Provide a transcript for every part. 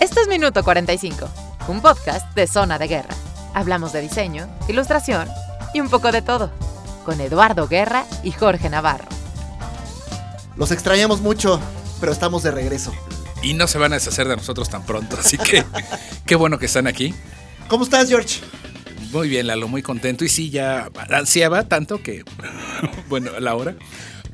Esto es Minuto 45, un podcast de Zona de Guerra. Hablamos de diseño, ilustración y un poco de todo, con Eduardo Guerra y Jorge Navarro. Los extrañamos mucho, pero estamos de regreso. Y no se van a deshacer de nosotros tan pronto, así que qué bueno que están aquí. ¿Cómo estás, George? Muy bien, Lalo, muy contento. Y sí, ya ansiaba tanto que, bueno, a la hora.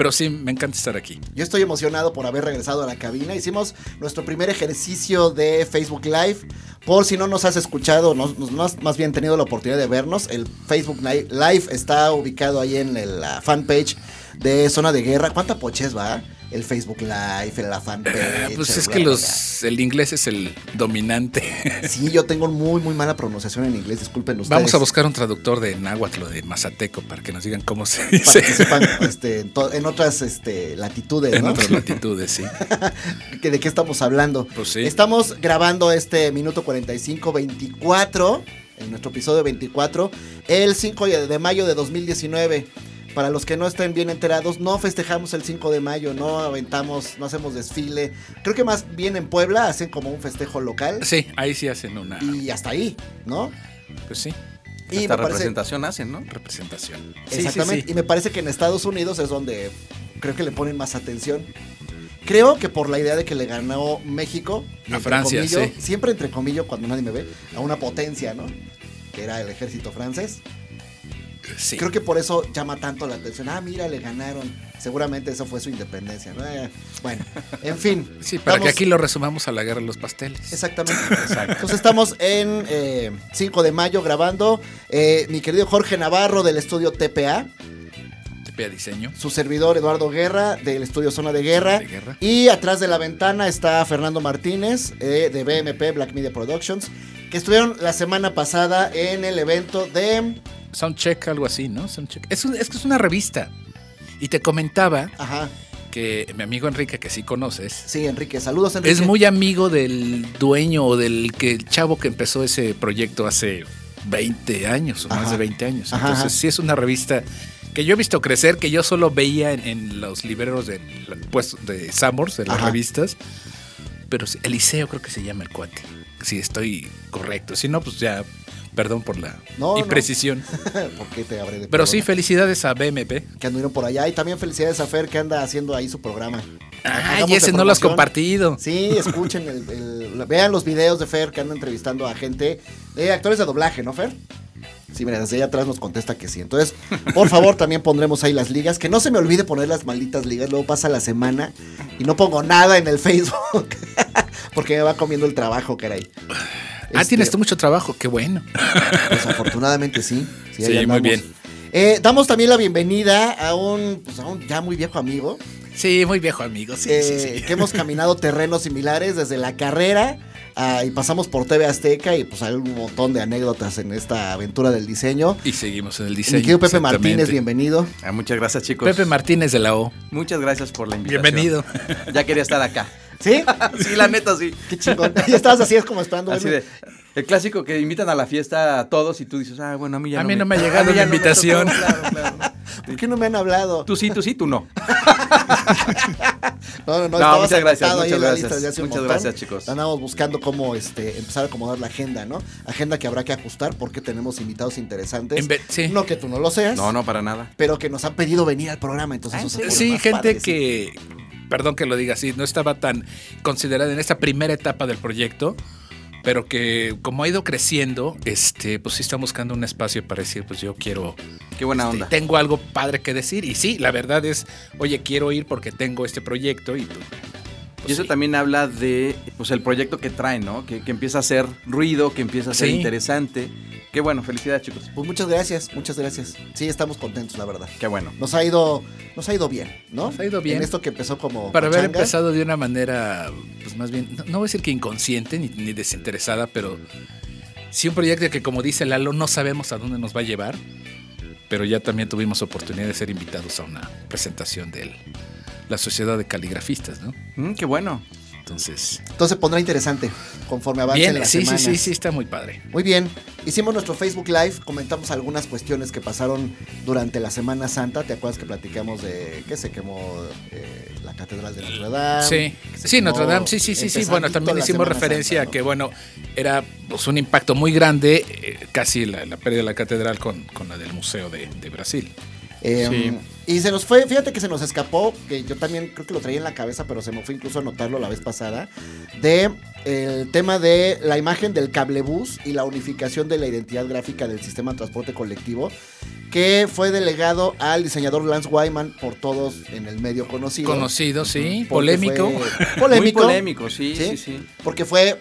Pero sí, me encanta estar aquí. Yo estoy emocionado por haber regresado a la cabina. Hicimos nuestro primer ejercicio de Facebook Live. Por si no nos has escuchado, no, no has más bien tenido la oportunidad de vernos, el Facebook Live está ubicado ahí en la fanpage de Zona de Guerra. ¿Cuánta poches va? El Facebook Live, la fanpage. pues es que los, el inglés es el dominante. Sí, yo tengo muy, muy mala pronunciación en inglés, disculpen ustedes. Vamos a buscar un traductor de náhuatl o de mazateco para que nos digan cómo se dice. Sepan este, en, otras este, latitudes, En otras latitudes, sí. ¿De qué estamos hablando? Pues sí. Estamos grabando este minuto 45, 24, en nuestro episodio 24, el 5 de mayo de 2019 para los que no estén bien enterados, no festejamos el 5 de mayo, no aventamos, no hacemos desfile. Creo que más bien en Puebla hacen como un festejo local. Sí, ahí sí hacen una. Y hasta ahí, ¿no? Pues sí. Y Hasta representación hacen, ¿no? Representación. Exactamente. y me parece que en Estados Unidos es donde creo que le ponen más atención. Creo que por la idea de que le ganó México. A Francia, sí. Siempre entre comillas, cuando nadie me ve, a una potencia, ¿no? Que era el ejército francés. Creo que por eso llama tanto la atención. Ah, mira, le ganaron. Seguramente eso fue su independencia. Eh, bueno, en fin. Sí, para que aquí lo resumamos a la guerra de los pasteles. Exactamente. Entonces estamos en 5 eh, de mayo grabando. Eh, mi querido Jorge Navarro del estudio TPA. TPA Diseño. Su servidor Eduardo Guerra del estudio Zona de Guerra. Y atrás de la ventana está Fernando Martínez de BMP Black Media Productions. Que estuvieron la semana pasada en el evento de Soundcheck, algo así, ¿no? Soundcheck. Es, es que es una revista. Y te comentaba que mi amigo Enrique, que sí conoces. Sí, Enrique, saludos Enrique. Es muy amigo del dueño o del que, el chavo que empezó ese proyecto hace 20 años o más de 20 años. Entonces sí es una revista que yo he visto crecer, que yo solo veía en, los libreros de, pues, de de las revistas. Pero Eliseo creo que se llama el cuate. Si estoy correcto. Si no, pues ya Perdón por la imprecisión. ¿Por qué te abre de Pero sí, felicidades a BMP. Que anduvieron por allá. Y también felicidades a Fer que anda haciendo ahí su programa. Ah, y ese no lo has compartido. Sí, escuchen, el, vean los videos de Fer que anda entrevistando a gente de actores de doblaje, ¿no, Fer? Sí, mira, desde allá atrás nos contesta que sí. Entonces, por favor, también pondremos ahí las ligas. Que no se me olvide poner las malditas ligas. Luego pasa la semana y no pongo nada en el Facebook. porque me va comiendo el trabajo, caray. Ah, tienes este, tú mucho trabajo, qué bueno. Desafortunadamente sí. Sí, muy bien. Eh, damos también la bienvenida a un, pues, a un ya muy viejo amigo. Sí, muy viejo amigo, sí, sí, sí. Eh, que hemos caminado terrenos similares desde la carrera ah, y pasamos por TV Azteca y pues hay un montón de anécdotas en esta aventura del diseño. Y seguimos en el diseño. Mi Pepe Martínez, bienvenido. Ah, muchas gracias, chicos. Pepe Martínez de la O. Muchas gracias por la invitación. Bienvenido. Ya quería estar acá. ¿Sí? sí, la neta, sí. Qué chingón. Y estabas así, es como esperando. Así de, el clásico que invitan a la fiesta a todos y tú dices, ah, bueno, a mí ya a no mí me... no me ha llegado la invitación. claro, claro. ¿Por qué no me han hablado? Tú sí, tú sí, tú no. no, no, no. no muchas gracias, muchas gracias. Muchas gracias, chicos. Andamos buscando cómo este, empezar a acomodar la agenda, ¿no? Agenda que habrá que ajustar porque tenemos invitados interesantes. Sí. No que tú no lo seas. No, no, para nada. Pero que nos han pedido venir al programa, entonces. Ah, sí, gente que perdón que lo diga así, no estaba tan considerada en esta primera etapa del proyecto, pero que como ha ido creciendo, este, pues sí está buscando un espacio para decir, pues yo quiero... Qué buena este, onda. Tengo algo padre que decir y sí, la verdad es, oye, quiero ir porque tengo este proyecto y... Pues, y eso también habla de pues, el proyecto que traen, ¿no? Que, empieza a hacer ruido, que empieza a ser interesante. Qué bueno, felicidades chicos. Pues muchas gracias, muchas gracias. Sí, estamos contentos, la verdad. Qué bueno. Nos ha ido, nos ha ido bien, ¿no? Nos ha ido bien. En esto que empezó como. Para haber empezado de una manera, pues más bien, no, voy a decir que inconsciente ni, ni desinteresada, pero sí un proyecto que, como dice Lalo, no sabemos a dónde nos va a llevar. Pero ya también tuvimos oportunidad de ser invitados a una presentación de la Sociedad de Caligrafistas, ¿no? Mm, qué bueno. Entonces. Entonces pondrá interesante conforme avance bien, las sí. Sí, sí, sí, está muy padre. Muy bien. Hicimos nuestro Facebook Live, comentamos algunas cuestiones que pasaron durante la Semana Santa. ¿Te acuerdas que platicamos de que se quemó eh, la Catedral de Notre Dame. Sí, sí, Notre Dame, sí, sí, sí, sí. Bueno, también hicimos referencia a que, bueno, era pues, un impacto muy grande, eh, casi la, pérdida de la catedral con, con la del Museo de, de Brasil. Em, y se nos fue, fíjate que se nos escapó, que yo también creo que lo traía en la cabeza, pero se me fue incluso a notarlo la vez pasada, de el tema de la imagen del cablebús y la unificación de la identidad gráfica del sistema de transporte colectivo, que fue delegado al diseñador Lance Wyman por todos en el medio conocido. Conocido, sí, polémico. Polémico. Muy polémico, sí, sí, sí, Porque fue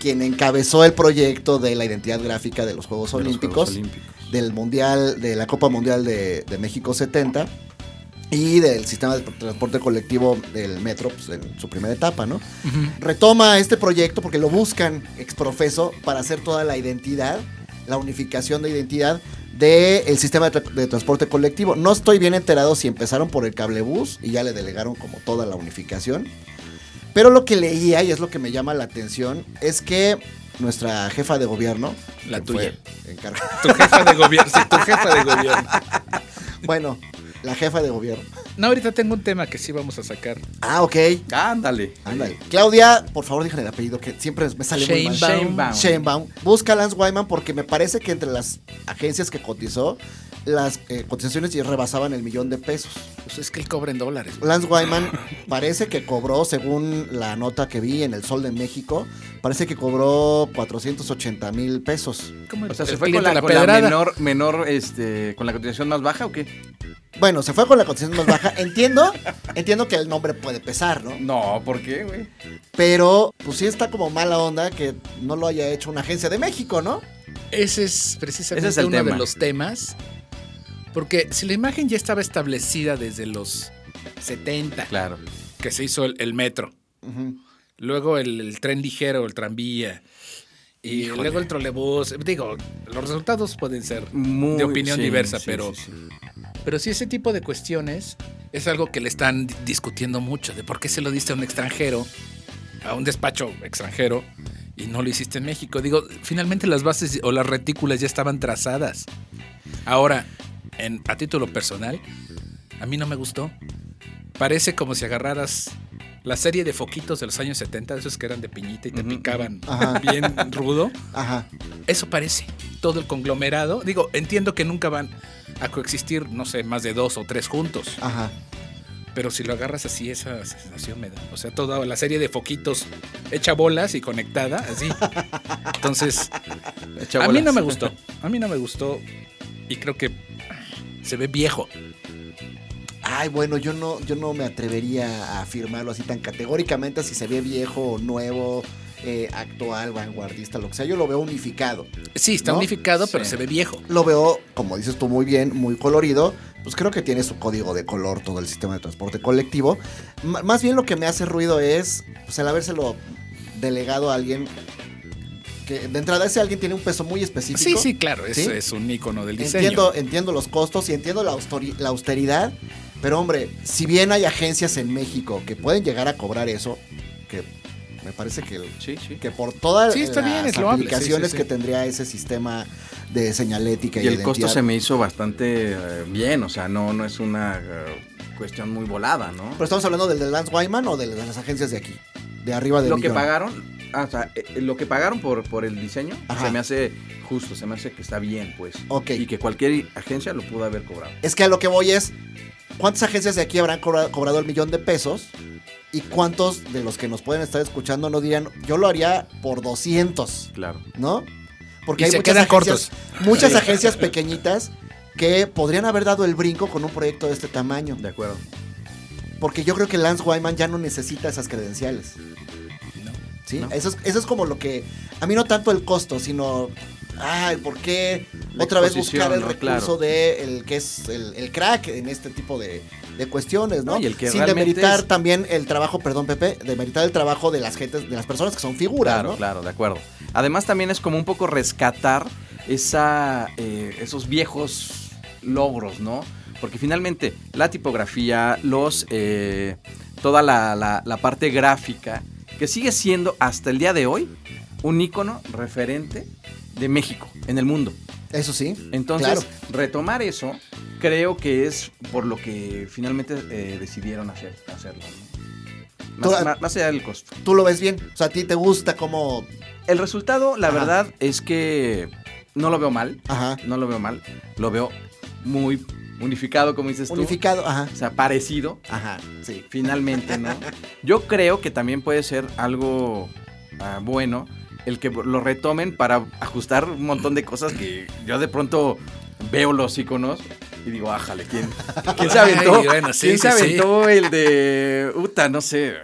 quien encabezó el proyecto de la identidad gráfica de los Juegos, Olímpicos, del Mundial, de la Copa Mundial de, México 70 y del sistema de transporte colectivo del metro pues, en su primera etapa, ¿no? Retoma este proyecto porque lo buscan exprofeso para hacer toda la identidad, la unificación de identidad del sistema de, transporte colectivo. No estoy bien enterado si empezaron por el cablebús y ya le delegaron como toda la unificación. Pero lo que leía, y es lo que me llama la atención, es que nuestra jefa de gobierno. La tuya. Tu jefa de gobierno. Sí, tu jefa de gobierno. bueno, la jefa de gobierno. No, ahorita tengo un tema que sí vamos a sacar. Ah, ok. Ándale. Ándale. Claudia, por favor, díganle el apellido que siempre me sale muy mal. Sheinbaum. Sheinbaum. Busca a Lance Wyman porque me parece que entre las agencias que cotizó, las eh, cotizaciones rebasaban el millón de pesos. Pues es que él cobra en dólares. Lance Wyman parece que cobró, según la nota que vi en El Sol de México, parece que cobró 480 mil pesos. ¿Cómo o sea, ¿se fue con la, menor, menor este, con la cotización más baja o qué? Bueno, se fue con la cotización más baja. Entiendo, entiendo que el nombre puede pesar, ¿no? No, ¿por qué, güey? Pero, pues sí está como mala onda que no lo haya hecho una agencia de México, ¿no? Ese es precisamente uno de los temas porque si la imagen ya estaba establecida desde los 70, claro. que se hizo el, metro, luego el, tren ligero, el tranvía, y luego el trolebús, digo, los resultados pueden ser de opinión diversa, pero, pero sí ese tipo de cuestiones es algo que le están discutiendo mucho, de por qué se lo diste a un extranjero, a un despacho extranjero, y no lo hiciste en México. Digo, finalmente las bases o las retículas ya estaban trazadas. Ahora, a título personal, a mí no me gustó. Parece como si agarraras la serie de foquitos de los años 70, esos que eran de piñita y te picaban bien rudo. Ajá. Eso parece. Todo el conglomerado. Digo, entiendo que nunca van a coexistir, no sé, más de dos o tres juntos. Ajá. Pero si lo agarras así, esa sensación me da. O sea, toda la serie de foquitos hecha bolas y conectada, así. Entonces, a mí no me gustó. A mí no me gustó. Y creo que se ve viejo. Ay, bueno, yo no, yo no me atrevería a afirmarlo así tan categóricamente si se ve viejo o nuevo, eh, actual, vanguardista, lo que sea. Yo lo veo unificado. Sí, está unificado, pero se ve viejo. Lo veo, como dices tú muy bien, muy colorido. Pues creo que tiene su código de color todo el sistema de transporte colectivo. más bien lo que me hace ruido es pues, el habérselo delegado a alguien de entrada ese alguien tiene un peso muy específico. Sí, sí, claro, es, es un icono del diseño. Entiendo, entiendo los costos y entiendo la, la austeridad, pero hombre, si bien hay agencias en México que pueden llegar a cobrar eso, que me parece que, que por todas las aplicaciones que tendría ese sistema de señalética y, y el costo se me hizo bastante eh, bien, o sea, no, no es una eh, cuestión muy volada, ¿no? Pero estamos hablando del de Lance Wyman o de las agencias de aquí, de arriba de Lo que pagaron, Ah, o sea, eh, lo que pagaron por, por el diseño se me hace justo, se me hace que está bien, pues. Ok. Y que cualquier agencia lo pudo haber cobrado. Es que a lo que voy es, ¿cuántas agencias de aquí habrán cobrado, el millón de pesos? ¿Y cuántos de los que nos pueden estar escuchando no dirían, yo lo haría por 200? Claro. ¿No? Porque hay muchas agencias, muchas agencias pequeñitas que podrían haber dado el brinco con un proyecto de este tamaño. De acuerdo. Porque yo creo que Lance Wyman ya no necesita esas credenciales. Eso, es, como lo que. A mí no tanto el costo, sino. Ah, por qué otra vez buscar el recurso de el que es el, crack en este tipo de, cuestiones, ¿no? Sin demeritar también el trabajo, perdón, Pepe, demeritar el trabajo de las gentes, de las personas que son figuras, claro, Claro, de acuerdo. Además, también es como un poco rescatar esa, eh, esos viejos logros, ¿no? Porque finalmente la tipografía, los. Eh, toda la, la parte gráfica que sigue siendo hasta el día de hoy un ícono referente de México en el mundo. Eso sí. Entonces, retomar eso creo que es por lo que finalmente eh, decidieron hacer, hacerlo. Tú- Más, más- más allá del costo. Tú lo ves bien. O sea, a ti te gusta cómo. El resultado, la Ajá. verdad, es que no lo veo mal. Ajá. No lo veo mal. Lo veo muy unificado, como dices tú. Unificado. Ajá. O sea, parecido. Ajá. Sí. Finalmente, ¿no? Yo creo que también puede ser algo ah, bueno el que lo retomen para ajustar un montón de cosas que yo de pronto veo los iconos y digo, ájale, ¿quién, ¿quién se aventó? Ay, bueno, sí, ¿Quién sí, se sí. aventó el de Uta? No sé.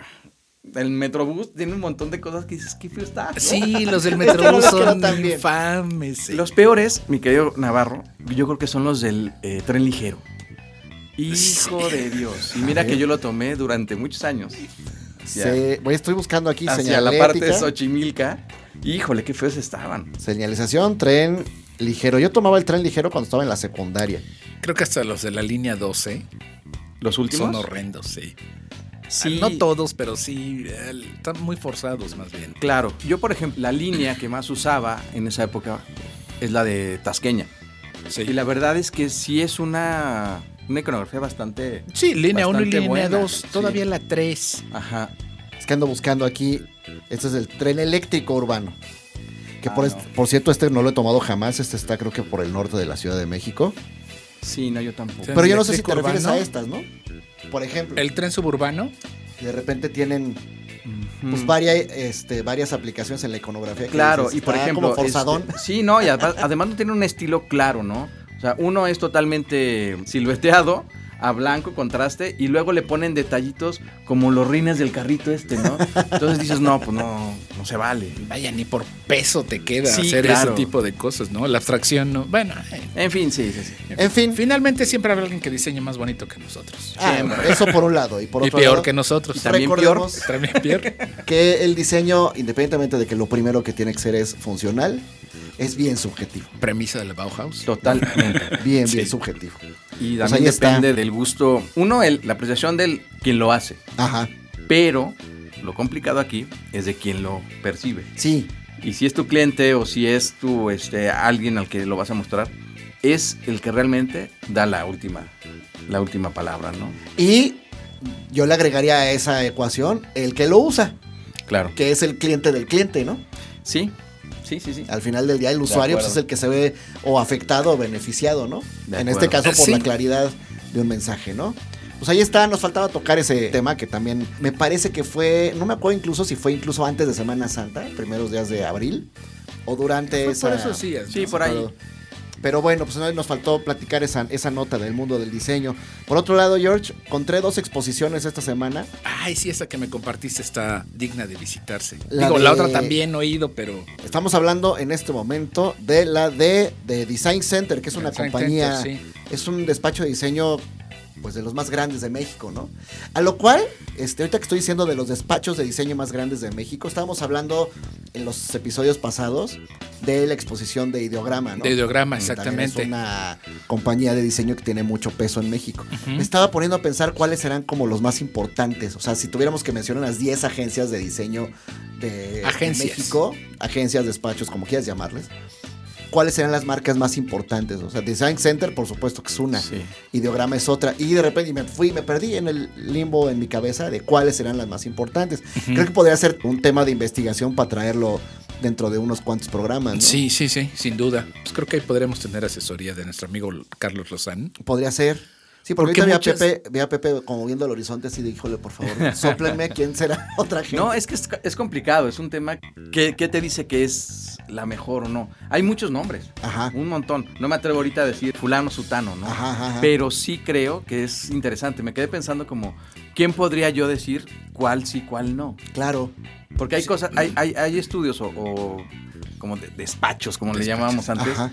El Metrobús tiene un montón de cosas que dices, qué feo está. ¿no? Sí, los del Metrobús son infames. sí. Los peores, mi querido Navarro, yo creo que son los del eh, tren ligero. Hijo de Dios. Y mira que yo lo tomé durante muchos años. Se- voy, estoy buscando aquí hacia la parte de. Xochimilca. Híjole, qué feos estaban. Señalización, tren ligero. Yo tomaba el tren ligero cuando estaba en la secundaria. Creo que hasta los de la línea 12 Los últimos. son horrendos, sí. Sí. No todos, pero sí, están muy forzados más bien. Claro. Yo, por ejemplo, la línea que más usaba en esa época es la de Tasqueña. Sí, Y la verdad es que sí es una, una iconografía bastante. sí línea 1 y línea buena, 2, sí. todavía la 3. Ajá. Es que ando buscando aquí. Este es el tren eléctrico urbano. Que Ah, por, no. est- por cierto, este no lo he tomado jamás. Este está creo que por el norte de la Ciudad de México. Sí, no, yo tampoco. Pero yo no sé si te refieres a estas, ¿no? Por ejemplo, El tren suburbano, de repente tienen pues, varias, este, varias aplicaciones en la iconografía. que Claro, dices, y por está ejemplo. Como forzadón. este, sí, no, y además, además no tiene un estilo claro, ¿no? O sea, uno es totalmente silueteado, a blanco, contraste, y luego le ponen detallitos como los rines del carrito este, ¿no? Entonces dices, no, pues no, no se vale. vaya, ni por peso te queda Sí, hacer claro. ese tipo de cosas, ¿no? La abstracción, ¿no? Bueno, eh, En fin, sí, sí, sí. En fin. finalmente siempre habrá alguien que diseñe más bonito que nosotros. Ah, eso por un lado. Y por y otro peor lado, que nosotros. Y también peor. recordemos También peor. que el diseño, independientemente de que lo primero que tiene que ser es funcional, es bien subjetivo. Premisa de la Bauhaus. Totalmente. Bien, Sí. bien subjetivo. Y Pues también está. depende del gusto. Uno, el- la apreciación del quien lo hace. Ajá. Pero lo complicado aquí es de quien lo percibe. Sí. Y si es tu cliente o si es tu este alguien al que lo vas a mostrar, es el que realmente da la última la última palabra, ¿no? Y yo le agregaría a esa ecuación el que lo usa, Claro. que es el cliente del cliente, ¿no? Sí. Sí, sí, sí. Al final del día el usuario pues, es el que se ve o afectado o beneficiado, ¿no? En este caso por Sí. la claridad de un mensaje, ¿no? Pues ahí está, nos faltaba tocar ese tema que también me parece que fue, no me acuerdo incluso si fue incluso antes de Semana Santa, primeros días de abril, o durante esa... por esos días. Sí, ¿no? por ahí. Pero, bueno, pues no, nos faltó platicar esa, esa nota del mundo del diseño. Por otro lado, George, encontré dos exposiciones esta semana. Ay, sí, esa que me compartiste está digna de visitarse. La Digo, de- la otra también he oído, pero Estamos hablando en este momento de la de, de Design Center, que es una Design compañía, Center, sí. es un despacho de diseño pues de los más grandes de México, ¿no? A lo cual, este, ahorita que estoy diciendo de los despachos de diseño más grandes de México, estábamos hablando en los episodios pasados de la exposición de Ideograma, ¿no? de ideograma, exactamente. Es una compañía de diseño que tiene mucho peso en México. Me estaba poniendo a pensar cuáles serán como los más importantes. O sea, si tuviéramos que mencionar las 10 agencias de diseño de, de Agencias. México, agencias, despachos, como quieras llamarles, ¿cuáles serán las marcas más importantes? O sea, Design Center, por supuesto que es una. Sí. Ideograma es otra. Y de repente me fui, me perdí en el limbo en mi cabeza de cuáles serán las más importantes. Creo que podría ser un tema de investigación para traerlo dentro de unos cuantos programas. ¿no? Sí, sí, sí, sin duda. Pues creo que ahí podremos tener asesoría de nuestro amigo Carlos Lozán. Podría ser. Sí, porque, Porque ahorita muchas- vi, a Pepe, vi a Pepe como viendo el horizonte así de, híjole, por favor, sóplenme quién será otra gente. No, es que es, es complicado, es un tema que, que te dice que es la mejor o no. Hay muchos nombres, Ajá, un montón. No me atrevo ahorita a decir fulano, sutano, ¿no? ajá. Pero sí creo que es interesante. Me quedé pensando como, ¿quién podría yo decir cuál sí, cuál no? Claro. Porque hay cosas, hay, hay, hay estudios o, o como de- despachos, como le Despachos. llamábamos antes, Ajá.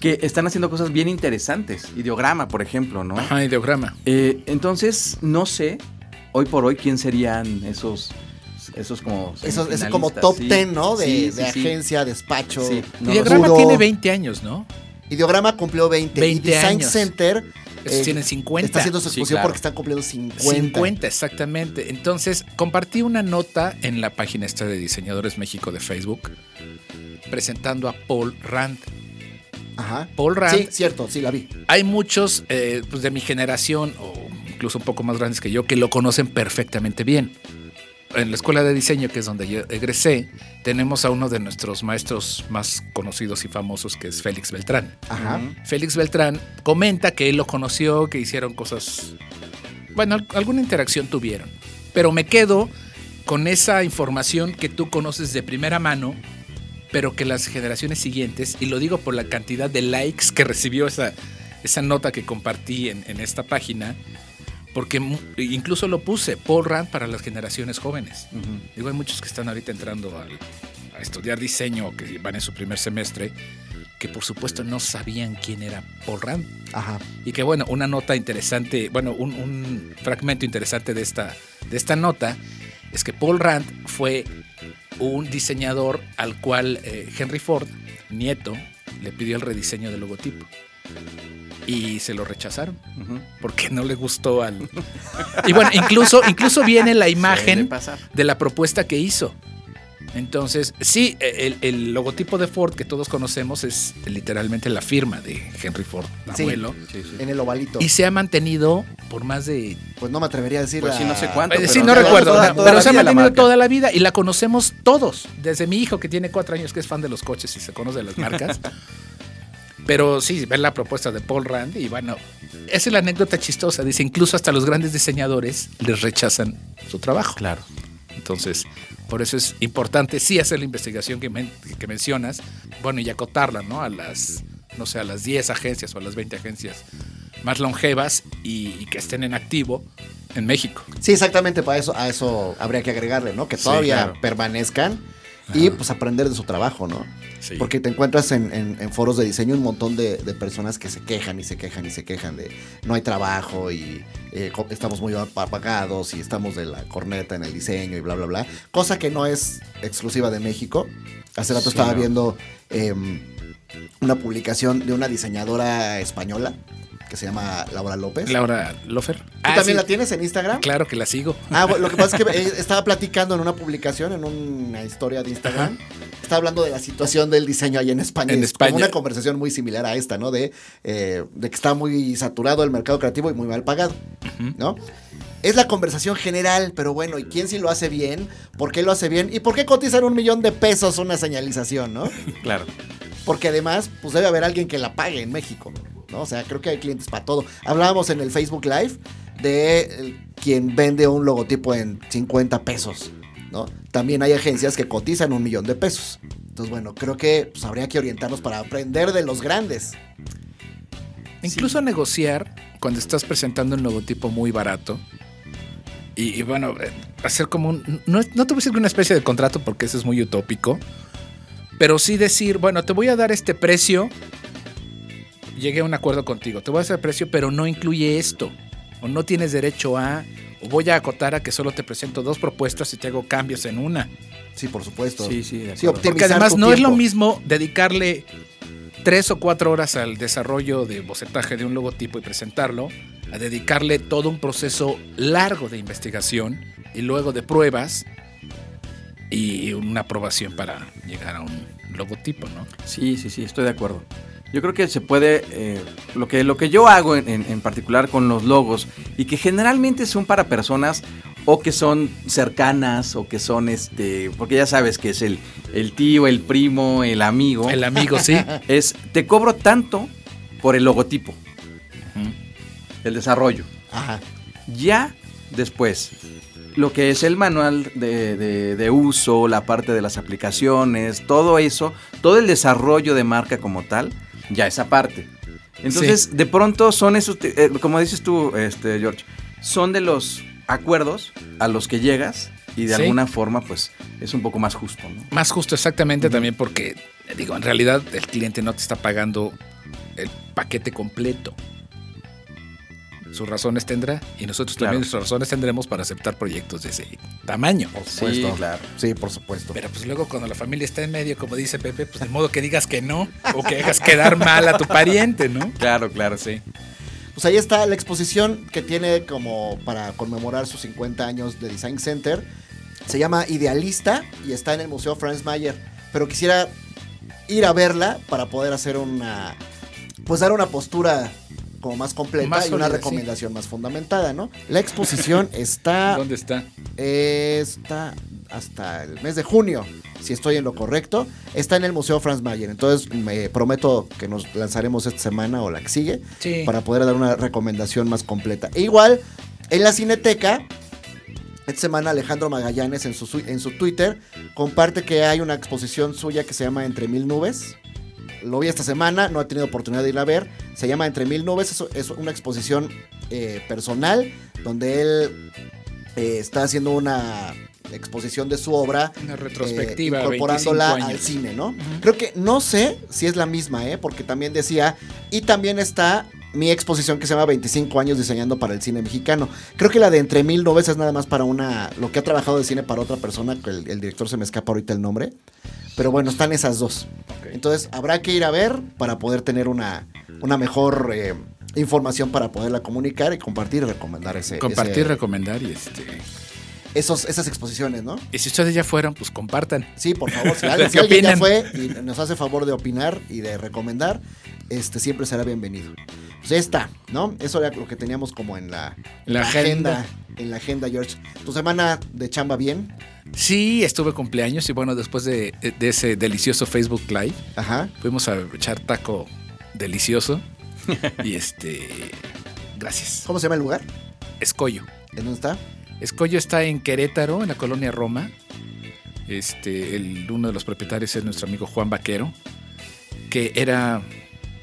que están haciendo cosas bien interesantes. Ideograma, por ejemplo, ¿no? Ajá, ideograma. Eh, entonces, no sé, hoy por hoy, quién serían esos, esos como... Eso es semifinalistas, como top sí. 10, ¿no? De, Sí, de sí, sí. agencia, despacho. Sí, no ideograma tiene 20 años, ¿no? Ideograma cumplió 20. 20 y Design años. Center Estos eh, tienen 50. está haciendo su Sí, exposición claro. porque están cumpliendo 50. 50, exactamente. Entonces, compartí una nota en la página esta de Diseñadores México de Facebook presentando a Paul Rand. Ajá. Paul Rand, Sí, cierto, sí, la vi. hay muchos eh, pues, de mi generación o incluso un poco más grandes que yo que lo conocen perfectamente bien. En la escuela de diseño, que es donde yo egresé, tenemos a uno de nuestros maestros más conocidos y famosos, que es Félix Beltrán. Ajá. Félix Beltrán comenta que él lo conoció, que hicieron cosas, bueno, al- alguna interacción tuvieron. Pero me quedo con esa información que tú conoces de primera mano, pero que las generaciones siguientes, y lo digo por la cantidad de likes que recibió esa, esa nota que compartí en, en esta página, porque incluso lo puse, Paul Rand para las generaciones jóvenes. Digo, hay muchos que están ahorita entrando al- a estudiar diseño, o que van en su primer semestre, que por supuesto no sabían quién era Paul Rand. Ajá. Y que bueno, una nota interesante, bueno, un, un fragmento interesante de esta, de esta nota es que Paul Rand fue un diseñador al cual eh, Henry Ford, nieto, le pidió el rediseño del logotipo. Y se lo rechazaron porque no le gustó al... Y bueno, incluso, incluso viene la imagen de la propuesta que hizo. Entonces, sí, el, el logotipo de Ford que todos conocemos es literalmente la firma de Henry Ford, Sí. abuelo. Sí, sí. En el ovalito. Y se ha mantenido por más de... Pues no me atrevería a decir. Pues sí, no sé cuánto. eh, pero sí, no recuerdo, toda- no, toda pero se ha mantenido toda la vida y la conocemos todos. Desde mi hijo que tiene cuatro años que es fan de los coches y se conoce de las marcas. pero sí, ver la propuesta de Paul Rand y bueno, esa es la anécdota chistosa. Dice, incluso hasta los grandes diseñadores les rechazan su trabajo. Claro. Entonces, por eso es importante sí hacer la investigación que, men- que mencionas, bueno, y acotarla, ¿no? A las, no sé, a las 10 agencias o a las 20 agencias más longevas y, y que estén en activo en México. Sí, exactamente, para eso, a eso habría que agregarle, ¿no? Que Sí, todavía claro. permanezcan y pues aprender de su trabajo, ¿no? Sí. Porque te encuentras en, en- en foros de diseño un montón de, de personas que se quejan y se quejan y se quejan de no hay trabajo y eh, estamos muy apagados y estamos de la corneta en el diseño y bla, bla, bla. Cosa que no es exclusiva de México. Hace rato Sí, estaba no. viendo em, una publicación de una diseñadora española que se llama Laura López. Laura Lofer. ¿Tú también la tienes en Instagram? Claro que la sigo. Ah, bueno, lo que pasa es que eh, estaba platicando en una publicación, en una historia de Instagram. Estaba hablando de la situación del diseño ahí en España. En Es como España. una conversación muy similar a esta, ¿no? De, eh, de que está muy saturado el mercado creativo y muy mal pagado, ¿no? Es la conversación general, pero bueno, ¿y quién sí lo hace bien? ¿Por qué lo hace bien? ¿Y por qué cotizan un millón de pesos una señalización, no? Claro. Porque además, pues debe haber alguien que la pague en México. ¿No? O sea, creo que hay clientes para todo. Hablábamos en el Facebook Live de quien vende un logotipo en 50 pesos. ¿no? También hay agencias que cotizan un millón de pesos. Entonces, bueno, creo que pues, habría que orientarnos para aprender de los grandes. Incluso negociar cuando estás presentando un logotipo muy barato. Y, y bueno, eh, hacer como un. No, no te voy a decir que una especie de contrato porque eso es muy utópico. Pero sí decir, bueno, te voy a dar este precio. Llegué a un acuerdo contigo. Te voy a hacer precio, pero no incluye esto. O no tienes derecho a. O voy a acotar a que solo te presento dos propuestas y te hago cambios en una. Sí, por supuesto. Sí, sí, Sí, Porque además no es lo mismo dedicarle tres o cuatro horas al desarrollo de bocetaje de un logotipo y presentarlo, a dedicarle todo un proceso largo de investigación y luego de pruebas y una aprobación para llegar a un logotipo, ¿no? Sí, sí, sí, estoy de acuerdo. Yo creo que se puede, eh, lo, que, lo que yo hago en, en- en particular con los logos, y que generalmente son para personas o que son cercanas o que son, este, porque ya sabes que es el, el tío, el primo, el amigo, El amigo, sí. es, te cobro tanto por el logotipo, Ujú. el desarrollo. Ajá. Ya después, lo que es el manual de, de- de uso, la parte de las aplicaciones, todo eso, todo el desarrollo de marca como tal, ya esa parte. Entonces, de pronto son esos, eh, como dices tú, este, George, son de los acuerdos a los que llegas y de Sí. alguna forma, pues, es un poco más justo, ¿no? Más justo exactamente también porque, digo, en realidad el cliente no te está pagando el paquete completo. Sus razones tendrá y nosotros también sus razones tendremos para aceptar proyectos de ese tamaño. Por supuesto. claro. Sí, por supuesto. Pero pues luego cuando la familia está en medio, como dice Pepe, pues de modo que digas que no o que hagas quedar mal a tu pariente, ¿no? Claro, claro, sí. Pues ahí está la exposición que tiene como para conmemorar sus 50 años de Design Center. Se llama Idealista y está en el Museo Franz Mayer. Pero quisiera ir a verla para poder hacer una. Pues dar una postura como más completa Más y una sólida, recomendación más fundamentada, ¿no? La exposición está, ¿Dónde está? está hasta el mes de junio, si estoy en lo correcto. Está en el Museo Franz Mayer. Entonces me prometo que nos lanzaremos esta semana o la que sigue Sí. para poder dar una recomendación más completa. E igual, en la Cineteca, esta semana Alejandro Magallanes en su- en su Twitter comparte que hay una exposición suya que se llama Entre Mil Nubes. Lo vi esta semana, no he tenido oportunidad de ir a ver. Se llama Entre Mil Nubes, es, es una exposición eh, personal donde él eh, está haciendo una exposición de su obra Una retrospectiva. eh, incorporándola 25 al cine, ¿no? Creo que no sé si es la misma, ¿eh? Porque también decía, y también está mi exposición que se llama 25 años diseñando para el cine mexicano. Creo que la de entre mil nubes es nada más para una, lo que ha trabajado de cine para otra persona, que el, el director se me escapa ahorita el nombre. Pero bueno, están esas dos. Entonces habrá que ir a ver para poder tener una, una mejor eh, información para poderla comunicar y compartir y recomendar ese, Compartir, ese- recomendar y este. Esos, esas exposiciones, ¿no? Y si ustedes ya fueron, pues compartan. Sí, por favor, si alguien, si ¿Qué alguien ya fue y nos hace favor de opinar y de recomendar, este siempre será bienvenido. Pues ya está, ¿no? Eso era lo que teníamos como en la, La agenda. En la agenda, George. ¿Tu semana de chamba bien? Sí, estuve cumpleaños y bueno, después de, de ese delicioso Facebook Live, Ajá. fuimos a echar taco delicioso. y este. Gracias. ¿Cómo se llama el lugar? Escollo. ¿En dónde está? Escollo está en Querétaro, en la colonia Roma. Este, el, uno de los propietarios es nuestro amigo Juan Vaquero, que era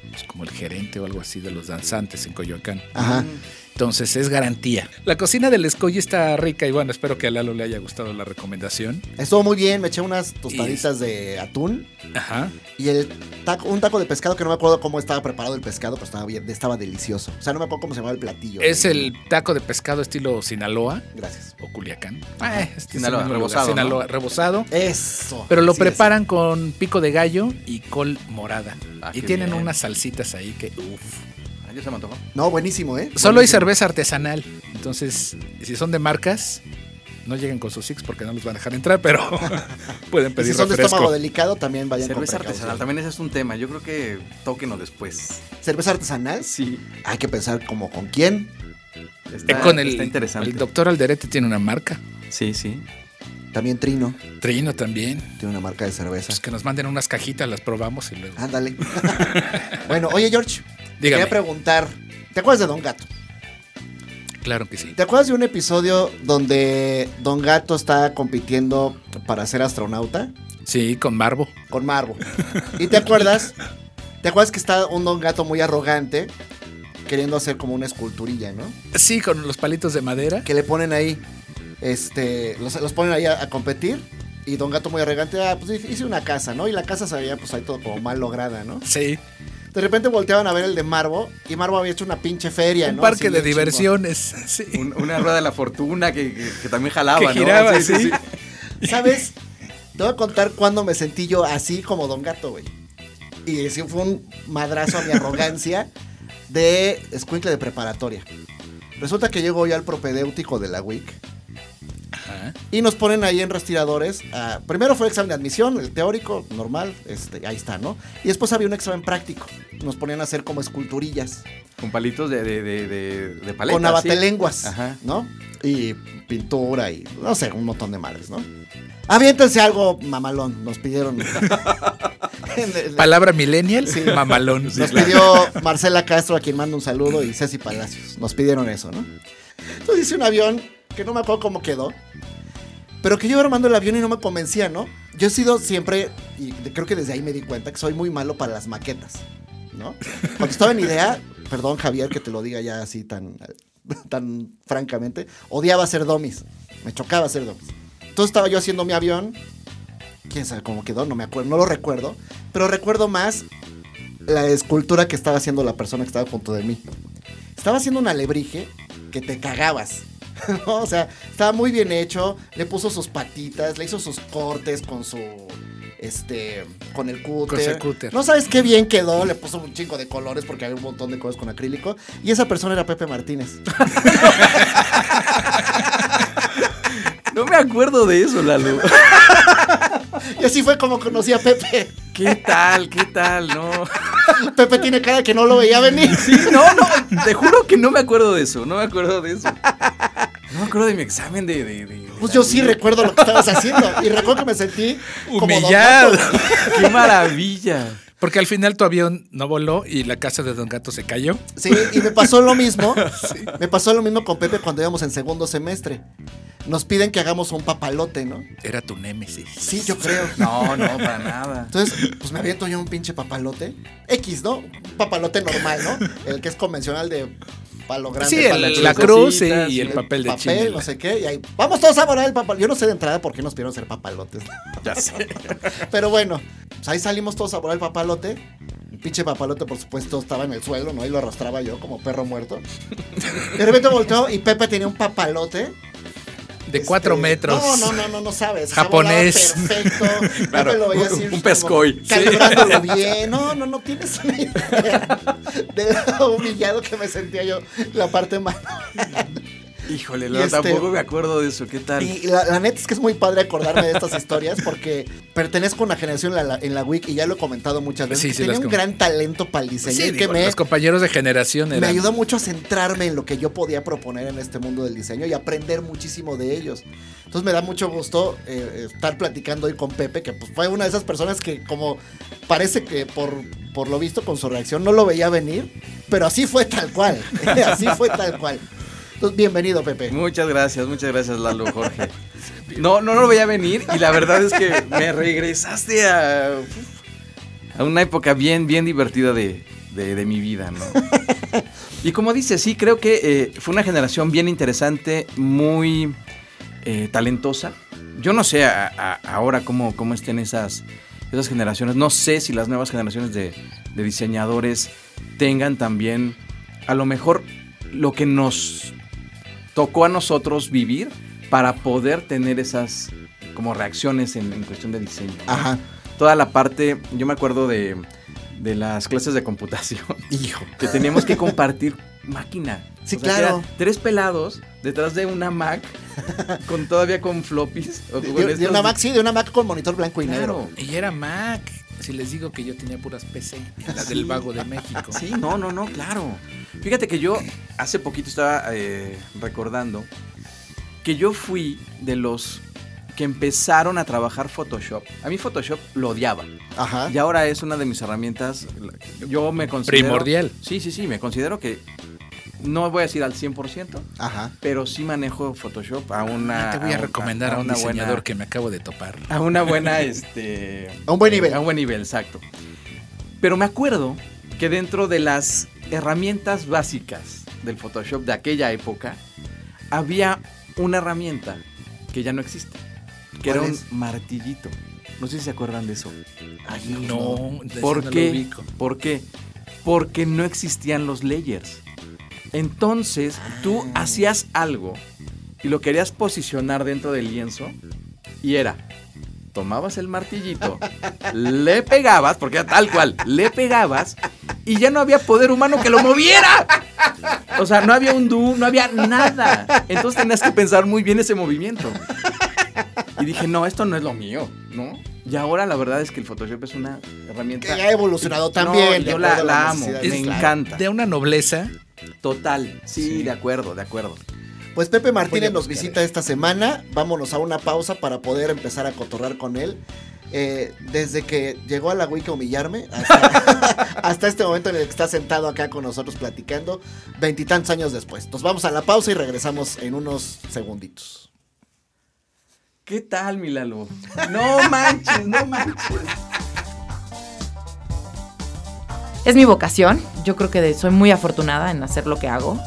pues, como el gerente o algo así de los danzantes en Coyoacán. Ajá. Entonces es garantía. La cocina del Escollo está rica y bueno, espero que a Lalo le haya gustado la recomendación. Estuvo muy bien, me eché unas tostaditas de atún Ajá. y el taco, un taco de pescado que no me acuerdo cómo estaba preparado el pescado, pero estaba bien, estaba delicioso. O sea, no me acuerdo cómo se llamaba el platillo. Es Eh, el taco de pescado estilo Sinaloa Gracias. o Culiacán. Este es Sinaloa, rebozado, Sinaloa, rebozado. Eso. Pero lo Sí, preparan con pico de gallo y col morada. Ah, y tienen bien. unas salsitas ahí que uff. Ah, ya se me antojó. No, buenísimo, ¿eh? Solo hay cerveza artesanal. Entonces, si son de marcas, no lleguen con sus six porque no los van a dejar entrar, pero pueden Y pedir si son de estómago delicado, también vayan con Cerveza artesanal, también ese es un tema. Yo creo que tóquenos después. ¿Cerveza artesanal? Sí. Hay que pensar como con quién. Está, Eh, con el, está interesante. el doctor Alderete tiene una marca. Sí, sí. También Trino Trino también. tiene una marca de cerveza. Pues que nos manden unas cajitas, las probamos y luego. Ándale. bueno, oye George, Dígame. quería preguntar, ¿te acuerdas de Don Gato? Claro que sí. ¿Te acuerdas de un episodio donde Don Gato está compitiendo para ser astronauta Sí, con Marvo. con Marvo? ¿Y te acuerdas? ¿Te acuerdas que está un Don Gato muy arrogante queriendo hacer como una esculturilla, ¿no? Sí, con los palitos de madera. que le ponen ahí, este, los, los ponen ahí a, a competir. Y Don Gato muy arrogante, ah, pues hice una casa, ¿no? Y la casa se veía pues ahí todo como mal lograda, ¿no? Sí. De repente volteaban a ver el de Marvo y Marvo había hecho una pinche feria, Un ¿no? parque Así de diversiones. Sí. Un- una rueda de la fortuna que, que- que también jalaba, Que ¿no? giraba, sí. chingón. ¿Sabes? Te voy a contar cuándo me sentí yo así como Don Gato, güey. Y sí fue un madrazo a mi arrogancia de escuincle de preparatoria. Resulta que llego yo al propedéutico de la WIC Ajá. Y nos ponen ahí en respiradores. ah, primero fue el examen de admisión, el teórico, normal, este, ahí está, ¿no? Y después había un examen práctico. Nos ponían a hacer como esculturillas. Con palitos de, de, de, de, paleta. con abatelenguas, Ajá. ¿no? Y pintura y, no sé, un montón de madres, ¿no? Aviéntense algo mamalón, nos pidieron. Palabra millennial, Sí. mamalón. Nos pidió Marcela Castro, a quien mando un saludo, y Ceci Palacios. Nos pidieron eso, ¿no? Entonces hice un avión que no me acuerdo cómo quedó, pero que yo iba armando el avión y no me convencía, ¿no? Yo he sido siempre, y creo que desde ahí me di cuenta, que soy muy malo para las maquetas, ¿no? Cuando estaba en idea, perdón Javier que te lo diga ya así tan, tan francamente, odiaba hacer domis, me chocaba hacer domis. Entonces estaba yo haciendo mi avión, quién sabe cómo quedó, no me acuerdo, no lo recuerdo, pero recuerdo más la escultura que estaba haciendo la persona que estaba junto de mí. Estaba haciendo un alebrije que te cagabas. ¿no? O sea, estaba muy bien hecho, le puso sus patitas, le hizo sus cortes con su este con el cúter. Con cúter. No sabes qué bien quedó, le puso un chingo de colores porque había un montón de cosas con acrílico y esa persona era Pepe Martínez. No me acuerdo de eso, Lalo. Y así fue como conocí a Pepe. ¿Qué tal? ¿Qué tal? No. Pepe tiene cara que no lo veía venir. Sí, no, no, te juro que no me acuerdo de eso, no me acuerdo de eso. No me acuerdo de mi examen de... de, de- de Pues yo sí vida. recuerdo lo que estabas haciendo. Y recuerdo que me sentí como Humillado. ¡Qué maravilla! Porque al final tu avión no voló y la casa de Don Gato se cayó. Sí, y me pasó lo mismo. Me pasó lo mismo con Pepe cuando íbamos en segundo semestre. Nos piden que hagamos un papalote, ¿no? Era tu némesis. Sí, yo creo. No, no, para nada. Entonces, pues me aviento yo un pinche papalote. X, ¿no? Un papalote normal, ¿no? El que es convencional de palo grande. Sí, el- la cruz y el el papel de papel, chile. no sé qué. Y ahí, vamos todos a volar el papalote. Yo no sé de entrada por qué nos pidieron ser papalotes. Ya sé. Pero bueno, pues ahí salimos todos a volar el papalote. El pinche papalote, por supuesto, estaba en el suelo, ¿no? Ahí lo arrastraba yo como perro muerto. De repente volteó y Pepe tenía un papalote. De este, cuatro metros. No, no, no, no, no sabes. Japonés. Perfecto. Claro, Pepe lo un- un pescoy. Calibrándolo bien. No, no, no tienes una idea de lo humillado que me sentía yo la parte mala. Híjole, no, este- tampoco me acuerdo de eso. ¿Qué tal? Y la, la neta es que es muy padre acordarme de estas historias porque pertenezco a una generación en la, en la WIC y ya lo he comentado muchas veces. Sí, que sí, tenía un gran talento para el diseño Sí, y que digo, me, los compañeros de generación me eran. ayudó mucho a centrarme en lo que yo podía proponer en este mundo del diseño y aprender muchísimo de ellos. Entonces me da mucho gusto eh, estar platicando hoy con Pepe, que pues, fue una de esas personas que como parece que por, por lo visto con su reacción no lo veía venir, pero así fue tal cual, así fue tal cual. Bienvenido Pepe. Muchas gracias, muchas gracias, Lalo Jorge. No, no lo veía venir y la verdad es que me regresaste a, a una época bien, bien divertida de, de- mi vida, ¿no? Y como dices, sí, creo que eh, fue una generación bien interesante, muy eh, talentosa. Yo no sé a- a- ahora cómo, cómo estén esas, esas generaciones. No sé si las nuevas generaciones de diseñadores tengan también, a lo mejor, lo que nos tocó a nosotros vivir para poder tener esas como reacciones en, en cuestión de diseño. ¿no? Ajá. Toda la parte, yo me acuerdo de, de las clases de computación, Hijo. que teníamos que compartir máquina. Sí, O sea, claro. eran tres pelados detrás de una Mac, con todavía con floppies. o De, con de- de estos- una Mac, sí, de una Mac con monitor blanco y Claro. negro. Y era Mac. Si les digo que yo tenía puras PC, la del vago de México. Sí, no, no, no, claro. Fíjate que yo hace poquito estaba eh, recordando que yo fui de los que empezaron a trabajar Photoshop. A mí Photoshop lo odiaba. Ajá. Y ahora es una de mis herramientas. Yo me considero. Primordial. Sí, sí, sí. Me considero que. No voy a decir al 100%, Ajá. pero sí manejo Photoshop a una. Ah, Te voy a recomendar a, un una diseñador buena- que me acabo de topar. a una buena, este... A un buen nivel. A un buen nivel, exacto. Pero me acuerdo que dentro de las herramientas básicas del Photoshop de aquella época, había una herramienta que ya no existe, que era ¿Cuál un es? martillito. No sé si se acuerdan de eso. No, ¿Por no lo qué? ubico. ¿Por qué? Porque no existían los layers. Entonces, tú hacías algo y lo querías posicionar dentro del lienzo y era, tomabas el martillito, le pegabas, porque era tal cual, le pegabas y ya no había poder humano que lo moviera. O sea, no había un do, no había nada. Entonces tenías que pensar muy bien ese movimiento. Y dije, no, esto no es lo mío, ¿no? Y ahora la verdad es que el Photoshop es una Que herramienta ya ha evolucionado también. No, yo la, amo, me claro. encanta. De una nobleza. Total, sí, de acuerdo, de acuerdo. Pues Pepe Martínez nos visita esta semana. Vámonos a una pausa para poder empezar a cotorrar con él. Eh, desde que llegó a la Wiki a humillarme hasta, hasta este momento en el que está sentado acá con nosotros platicando, veintitantos años después. Nos vamos a la pausa y regresamos en unos segunditos. ¿Qué tal, mi Lalo? No manches, no manches. Es mi vocación. Yo creo que de- soy muy afortunada en hacer lo que hago.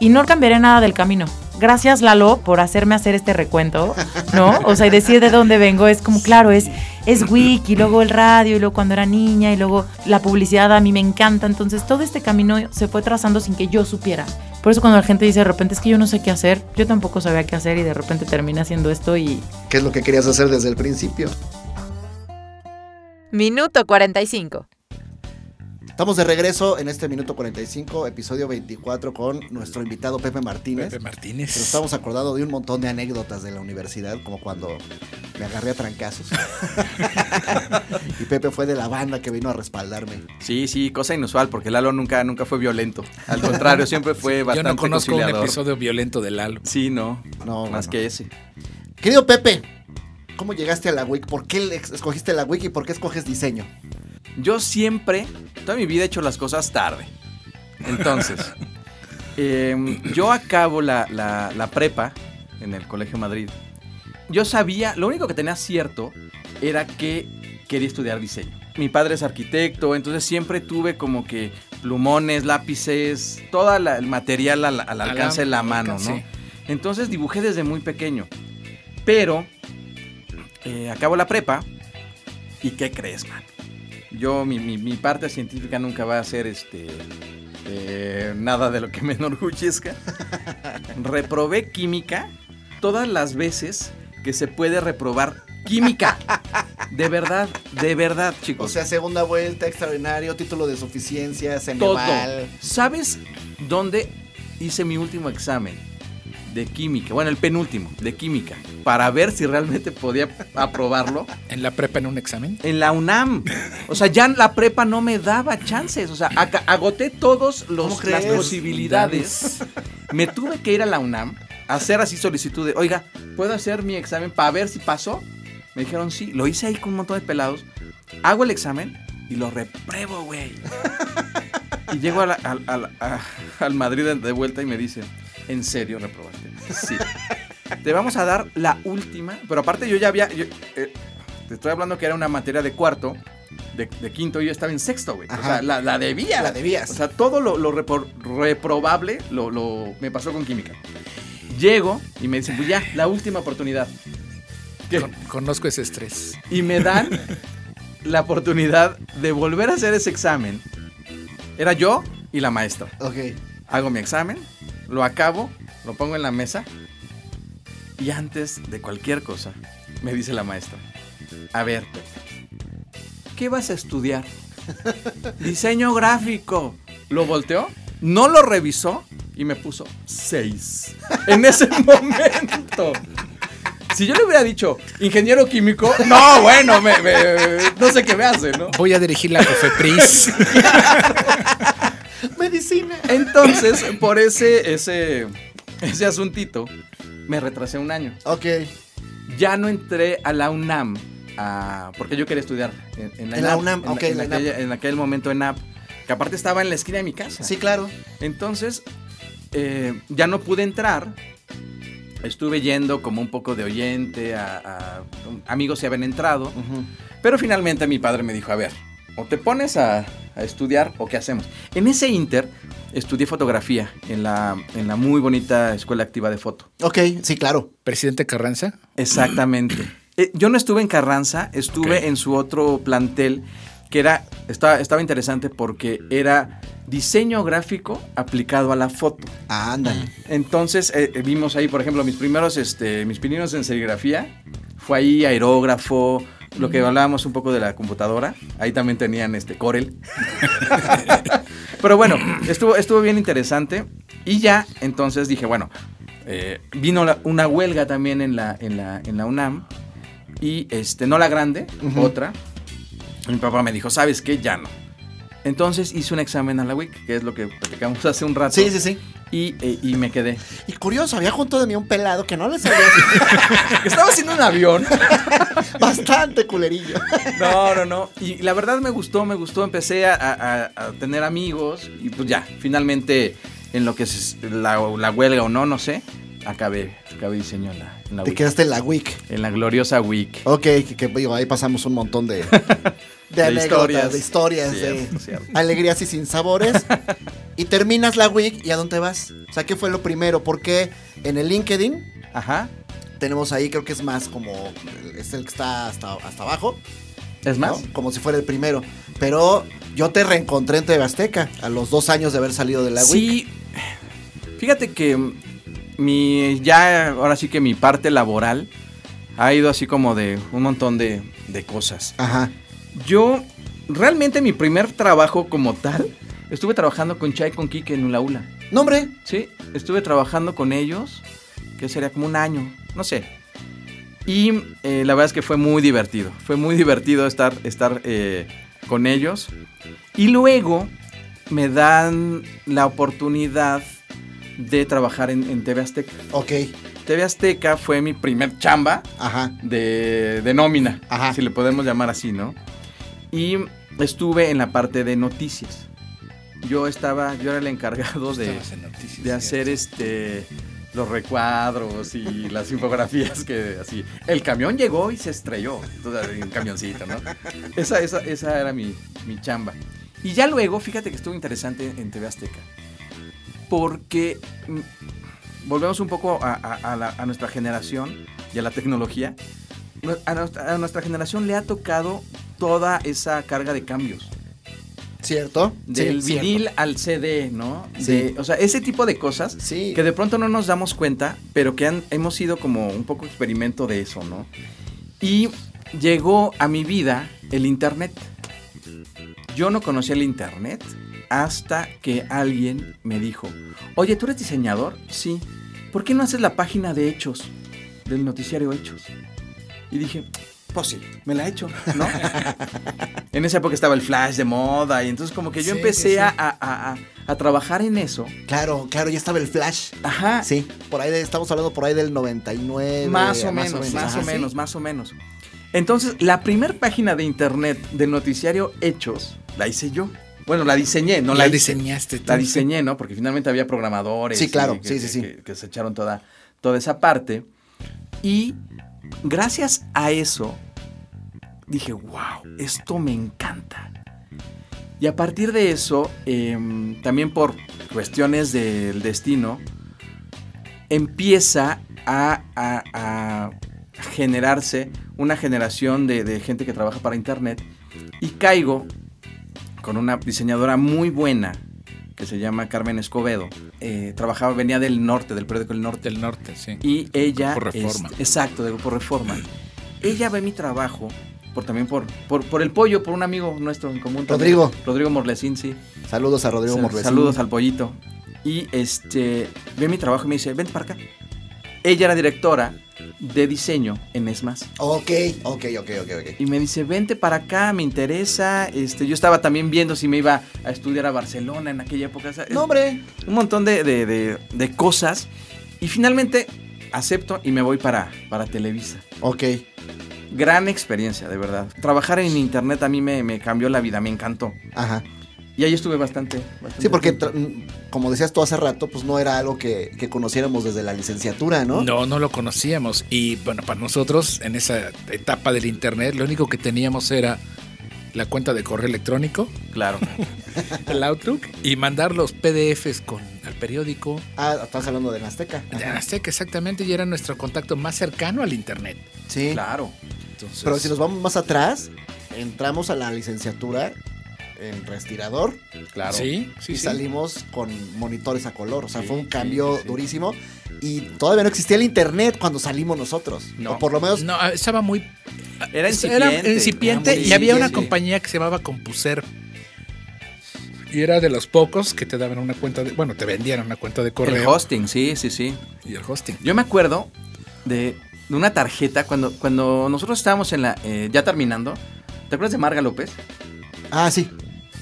Y no cambiaré nada del camino. Gracias, Lalo, por hacerme hacer este recuento, ¿no? O sea, y decir de dónde vengo es como, claro, es, es wiki, y luego el radio, y luego cuando era niña, y luego la publicidad a mí me encanta. Entonces, todo este camino se fue trazando sin que yo supiera. Por eso cuando la gente dice de repente es que yo no sé qué hacer, yo tampoco sabía qué hacer y de repente terminé haciendo esto y... ¿Qué es lo que querías hacer desde el principio? Minuto 45. Estamos de regreso en este minuto 45, episodio 24, con nuestro invitado Pepe Martínez. Pepe Martínez. Nos estamos acordando de un montón de anécdotas de la universidad, como cuando me agarré a trancazos. y Pepe fue de la banda que vino a respaldarme. Sí, sí, cosa inusual, porque Lalo nunca, nunca fue violento. Al contrario, siempre fue bastante Yo no conozco un episodio violento de Lalo. Sí, no, No, más que ese. Querido Pepe, ¿cómo llegaste a la WIC? ¿Por qué escogiste la WIC y por qué escoges diseño? Yo siempre, toda mi vida he hecho las cosas tarde. Entonces, em, yo acabo la, la- la prepa en el Colegio Madrid. Yo sabía, lo único que tenía cierto era que quería estudiar diseño. Mi padre es arquitecto, entonces siempre tuve como que plumones, lápices, todo el material al, al alcance de la mano, ¿no? Entonces dibujé desde muy pequeño. Pero eh, acabo la prepa y ¿qué crees, man? Yo, mi, mi- mi parte científica nunca va a ser este eh, nada de lo que me enorgullezca. Reprobé química todas las veces que se puede reprobar química. De verdad, de verdad, O chicos. sea, segunda vuelta, extraordinario, título de suficiencia, todo. Ceneval. ¿Sabes dónde hice mi último examen? De química, bueno, el penúltimo, de química, para ver si realmente podía aprobarlo En la prepa en un examen. en la UNAM. O sea, ya la prepa no me daba chances. O sea, agoté todas ¿Cómo las crees? posibilidades. Me tuve que ir a la UNAM a hacer así solicitud de, oiga, ¿puedo hacer mi examen para ver si pasó? Me dijeron sí. Lo hice ahí con un montón de pelados. Hago el examen y lo repruebo, güey. Y llego a la- al- al- a- al Madrid de- de vuelta y me dicen, ¿en serio reprobaste? Sí. Te vamos a dar la última. Pero aparte yo ya había... yo, eh, te estoy hablando que era una materia de cuarto, de, de quinto, y yo estaba en sexto, güey. O sea, la, la debía. La debías. O sea, todo lo, lo repro- reprobable lo, lo- me pasó con química. Llego y me dicen, pues ya, la última oportunidad. Con- conozco ese estrés. Y me dan la oportunidad de volver a hacer ese examen. Era yo y la maestra. Ok. Hago mi examen, lo acabo, lo pongo en la mesa y antes de cualquier cosa me dice la maestra, a ver, ¿qué vas a estudiar? Diseño gráfico. Lo volteó, no lo revisó y me puso 6. En ese momento. Si yo le hubiera dicho ingeniero químico, no, bueno, me- me- no sé qué me hace, ¿no? Voy a dirigir la Cofepris. Medicina. Entonces, por ese, ese, ese asuntito, me retrasé un año. Ok. Ya no entré a la UNAM, a- porque yo quería estudiar en, en la, En la UNAM, en, ok, en la aquella- en aquel momento en AP, que aparte estaba en la esquina de mi casa. Sí, claro. Entonces, eh, ya no pude entrar. Estuve yendo como un poco de oyente, a, a- amigos se habían entrado. Pero finalmente mi padre me dijo, a ver, o te pones a, a estudiar o qué hacemos. En ese inter estudié fotografía en la, en la muy bonita Escuela Activa de Foto. Ok, sí, claro. Presidente Carranza. Exactamente. Eh, yo no estuve en Carranza, estuve en su otro plantel que era, estaba, estaba interesante porque era diseño gráfico aplicado a la foto. Ah, ándale. Entonces eh, eh, vimos ahí, por ejemplo, mis primeros, este, mis pininos en serigrafía. Fue ahí aerógrafo, lo que hablábamos un poco de la computadora. Ahí también tenían este Corel. Pero bueno, estuvo, estuvo bien interesante. Y ya, entonces dije, bueno, eh, vino la- una huelga también en la, en la, en la UNAM. Y este, no la grande, otra. Mi papá me dijo, ¿sabes qué? Ya no. Entonces hice un examen a la WIC, que es lo que platicamos hace un rato. Sí, sí, sí. Y, eh, y me quedé. Y curioso, había junto de mí un pelado que no le sabía Estaba haciendo un avión. bastante culerillo. No, no, no. Y la verdad me gustó, me gustó. Empecé a, a- a tener amigos y pues ya, finalmente en lo que es la, la huelga o no, no sé, acabé, acabé diseño en la, en la Te quedaste en la WIC. En la gloriosa WIC. Ok, que, que, digo, ahí pasamos un montón de, de, anécdotas, historias. de historias, Cierto, de cierto. alegrías y sinsabores. y terminas la WIC y ¿a dónde vas? O sea, ¿qué fue lo primero? Porque en el LinkedIn Ajá. tenemos ahí, creo que es más como, es el que está hasta, hasta abajo. ¿Es ¿no? más? Como si fuera el primero. Pero yo te reencontré en TV Azteca a los dos años de haber salido de la. Sí. Fíjate que mi ya ahora sí que mi parte laboral ha ido así como de un montón de, de cosas. Ajá. Yo realmente mi primer trabajo como tal, estuve trabajando con Chai con Kike en Ula Ula. Nombre. Sí, estuve trabajando con ellos, que sería como un año, no sé. Y eh, la verdad es que fue muy divertido. Fue muy divertido estar, estar eh, con ellos. Y luego me dan la oportunidad de trabajar en, en TV Azteca. Ok. TV Azteca fue mi primer chamba Ajá. de, de nómina, Ajá. si le podemos llamar así, ¿no? Y estuve en la parte de noticias. Yo estaba, yo era el encargado de, noticias, de hacer este los recuadros y las infografías que así. El camión llegó y se estrelló. Entonces, un camioncito, ¿no? Esa, esa, esa era mi, mi chamba. Y ya luego, fíjate que estuvo interesante en TV Azteca. Porque mm, volvemos un poco a, a- a la- a nuestra generación y a la tecnología. A nuestra, a nuestra generación le ha tocado toda esa carga de cambios. ¿Cierto? Del Sí, vinil cierto. al CD, ¿no? Sí. De- o sea, ese tipo de cosas Sí. que de pronto no nos damos cuenta, pero que han- hemos sido como un poco experimento de eso, ¿no? Y llegó a mi vida el Internet. Yo no conocía el Internet hasta que alguien me dijo, oye, ¿tú eres diseñador? Sí. ¿Por qué no haces la página de hechos del noticiario Hechos? Y dije, pues sí, me la he hecho, ¿no? en esa época estaba el flash de moda y entonces como que yo Sí, empecé sí. A, a- a- a trabajar en eso. Claro, claro, ya estaba el flash. Ajá. Sí, por ahí de- estamos hablando por ahí del 99. Más o menos, más Ajá, o sí. menos, más o menos. Entonces, la primer página de internet del noticiario Hechos la hice yo. Bueno, la diseñé, no la, la hice. diseñaste tú. La diseñé, ¿no? Porque finalmente había programadores. Sí, claro, que, sí, sí, que- sí. Que, que se echaron toda, toda esa parte. Y gracias a eso, dije, wow, esto me encanta. Y a partir de eso, em, también por cuestiones del destino, empieza a, generarse una generación de gente que trabaja para Internet y caigo con una diseñadora muy buena que se llama Carmen Escobedo. Eh, trabajaba, venía del norte, del periódico El Norte. Del norte, sí. Y ella. Grupo Reforma. exacto, de Grupo Reforma. Ella ve mi trabajo, por también por, por, por el pollo, por un amigo nuestro en común. también. Rodrigo. Rodrigo Morlesín, sí. Saludos a Rodrigo Morvesín. Saludos al pollito. Y este ve mi trabajo y me dice, vente para acá. Ella era directora de diseño en ESMAS. Ok, ok, ok, ok, ok. Y me dice, vente para acá, me interesa. Este, yo estaba también viendo si me iba a estudiar a Barcelona en aquella época. No, hombre. un montón de, de- de- de cosas. Y finalmente acepto y me voy para, para Televisa. Ok. Gran experiencia, de verdad. Trabajar en internet a mí me, me cambió la vida, me encantó. Ajá. Y ahí estuve bastante. bastante Sí, porque mm, como decías tú hace rato, pues no era algo que, que conociéramos desde la licenciatura, ¿no? ¿no? no, lo conocíamos. Y bueno, para nosotros, en esa etapa del internet, lo único que teníamos era la cuenta de correo electrónico, Claro. el Outlook, y mandar los PDFs con, al periódico. Ah, estás hablando de Azteca. De Azteca, exactamente, y era nuestro contacto más cercano al internet. Sí. claro. Entonces, Pero si nos vamos más atrás, entramos a la licenciatura en respirador Claro. Sí, sí, y sí. salimos con monitores a color. O sea, Sí, fue un cambio sí. durísimo. Y todavía no existía el internet cuando salimos nosotros. No. O por lo menos. No, estaba muy Era incipiente. Era incipiente Era muy y había una compañía que se llamaba Compuser. Y era de los pocos que te daban una cuenta de. Bueno, te vendían una cuenta de El correo. hosting, sí, sí, sí. y el hosting. Yo me acuerdo de, de una tarjeta cuando, cuando nosotros estábamos en la. eh, ya terminando. ¿Te acuerdas de Marga López? Ah, sí.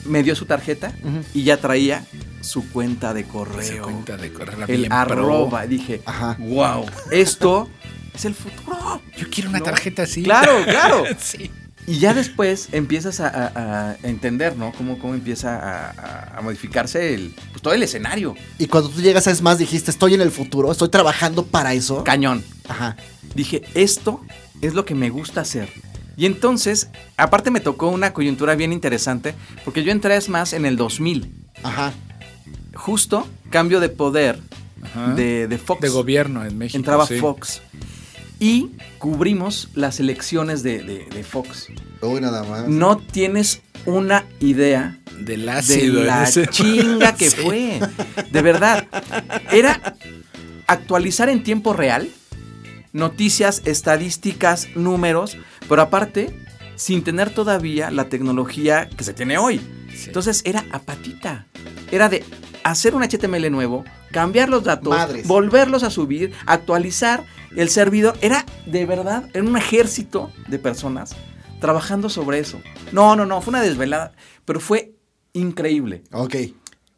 Me dio su tarjeta y ya traía su cuenta de correo. cuenta de correo. el bien pro. arroba. Dije, Ajá. wow, esto es el futuro. Yo quiero una No. tarjeta así. Claro, claro. sí. Y ya después empiezas a, a- a entender, ¿no? Cómo, cómo empieza a modificarse el, pues, todo el escenario. Y cuando tú llegas a Es Más, dijiste, estoy en el futuro, estoy trabajando para eso. Cañón. Ajá. Dije, esto es lo que me gusta hacer. Y entonces, aparte me tocó una coyuntura bien interesante, porque yo entré es más en el 2000. Ajá. Justo cambio de poder Ajá. de, de Fox. De gobierno en México. Entraba sí. Fox. Y cubrimos las elecciones de, de- de Fox. Uy, nada más. No tienes una idea Del de ácido. la ese- chinga que Sí. fue. De verdad. Era actualizar en tiempo real noticias, estadísticas, números, pero aparte sin tener todavía la tecnología que se tiene hoy. Entonces era a patita. Era de hacer un HTML nuevo, cambiar los datos, volverlos a subir, actualizar el servidor. Era de verdad, era un ejército de personas trabajando sobre eso. No, no, no, fue una desvelada, pero fue increíble. Ok.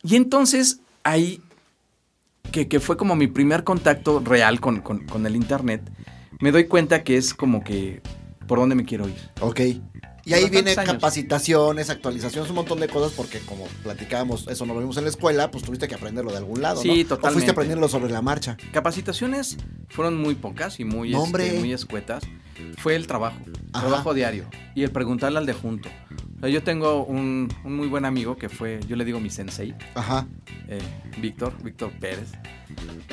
Y entonces ahí, que, fue como mi primer contacto real con, con el Internet, me doy cuenta que es como que por dónde me quiero ir. Ok. Y ahí viene capacitaciones, actualizaciones, un montón de cosas, porque como platicábamos, eso no lo vimos en la escuela, pues tuviste que aprenderlo de algún lado. Sí, ¿no? totalmente. O fuiste aprendiendo sobre la marcha. Capacitaciones fueron muy pocas y muy, este, muy escuetas. Fue el trabajo, trabajo diario. Y el preguntarle al de junto. Yo tengo un, muy buen amigo que fue, yo le digo mi sensei. Ajá. Eh, Víctor, Víctor Pérez.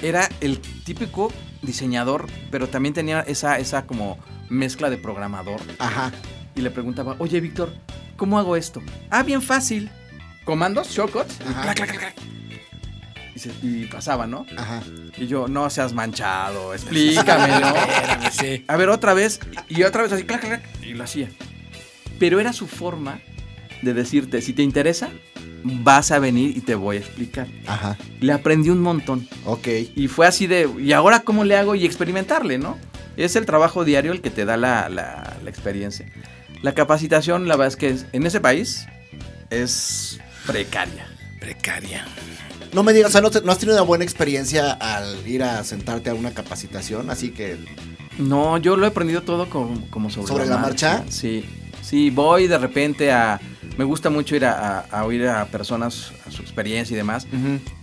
Era el típico diseñador, pero también tenía esa, esa como mezcla de programador. Ajá y le preguntaba, oye Víctor, ¿cómo hago esto? Ah, bien fácil. Comandos, shortcuts, y, y, pasaba, ¿no? Ajá. Y yo, no seas manchado, explícame, ¿no? A ver, otra vez, y otra vez así, clac, clac, y lo hacía. Pero era su forma de decirte, si te interesa, vas a venir y te voy a explicar. Ajá. Le aprendí un montón. Ok. Y fue así de, ¿y ahora cómo le hago? Y experimentarle, ¿no? Es el trabajo diario el que te da la, la, la experiencia. La capacitación, la verdad es que en ese país es precaria. Precaria. No me digas, o sea, ¿no, has tenido una buena experiencia al ir a sentarte a una capacitación? Así que... No, yo lo he aprendido todo como, como sobre, ¿Sobre la, marcha? Sí, sí, voy de repente a me gusta mucho ir a, oír a personas, a su experiencia y demás,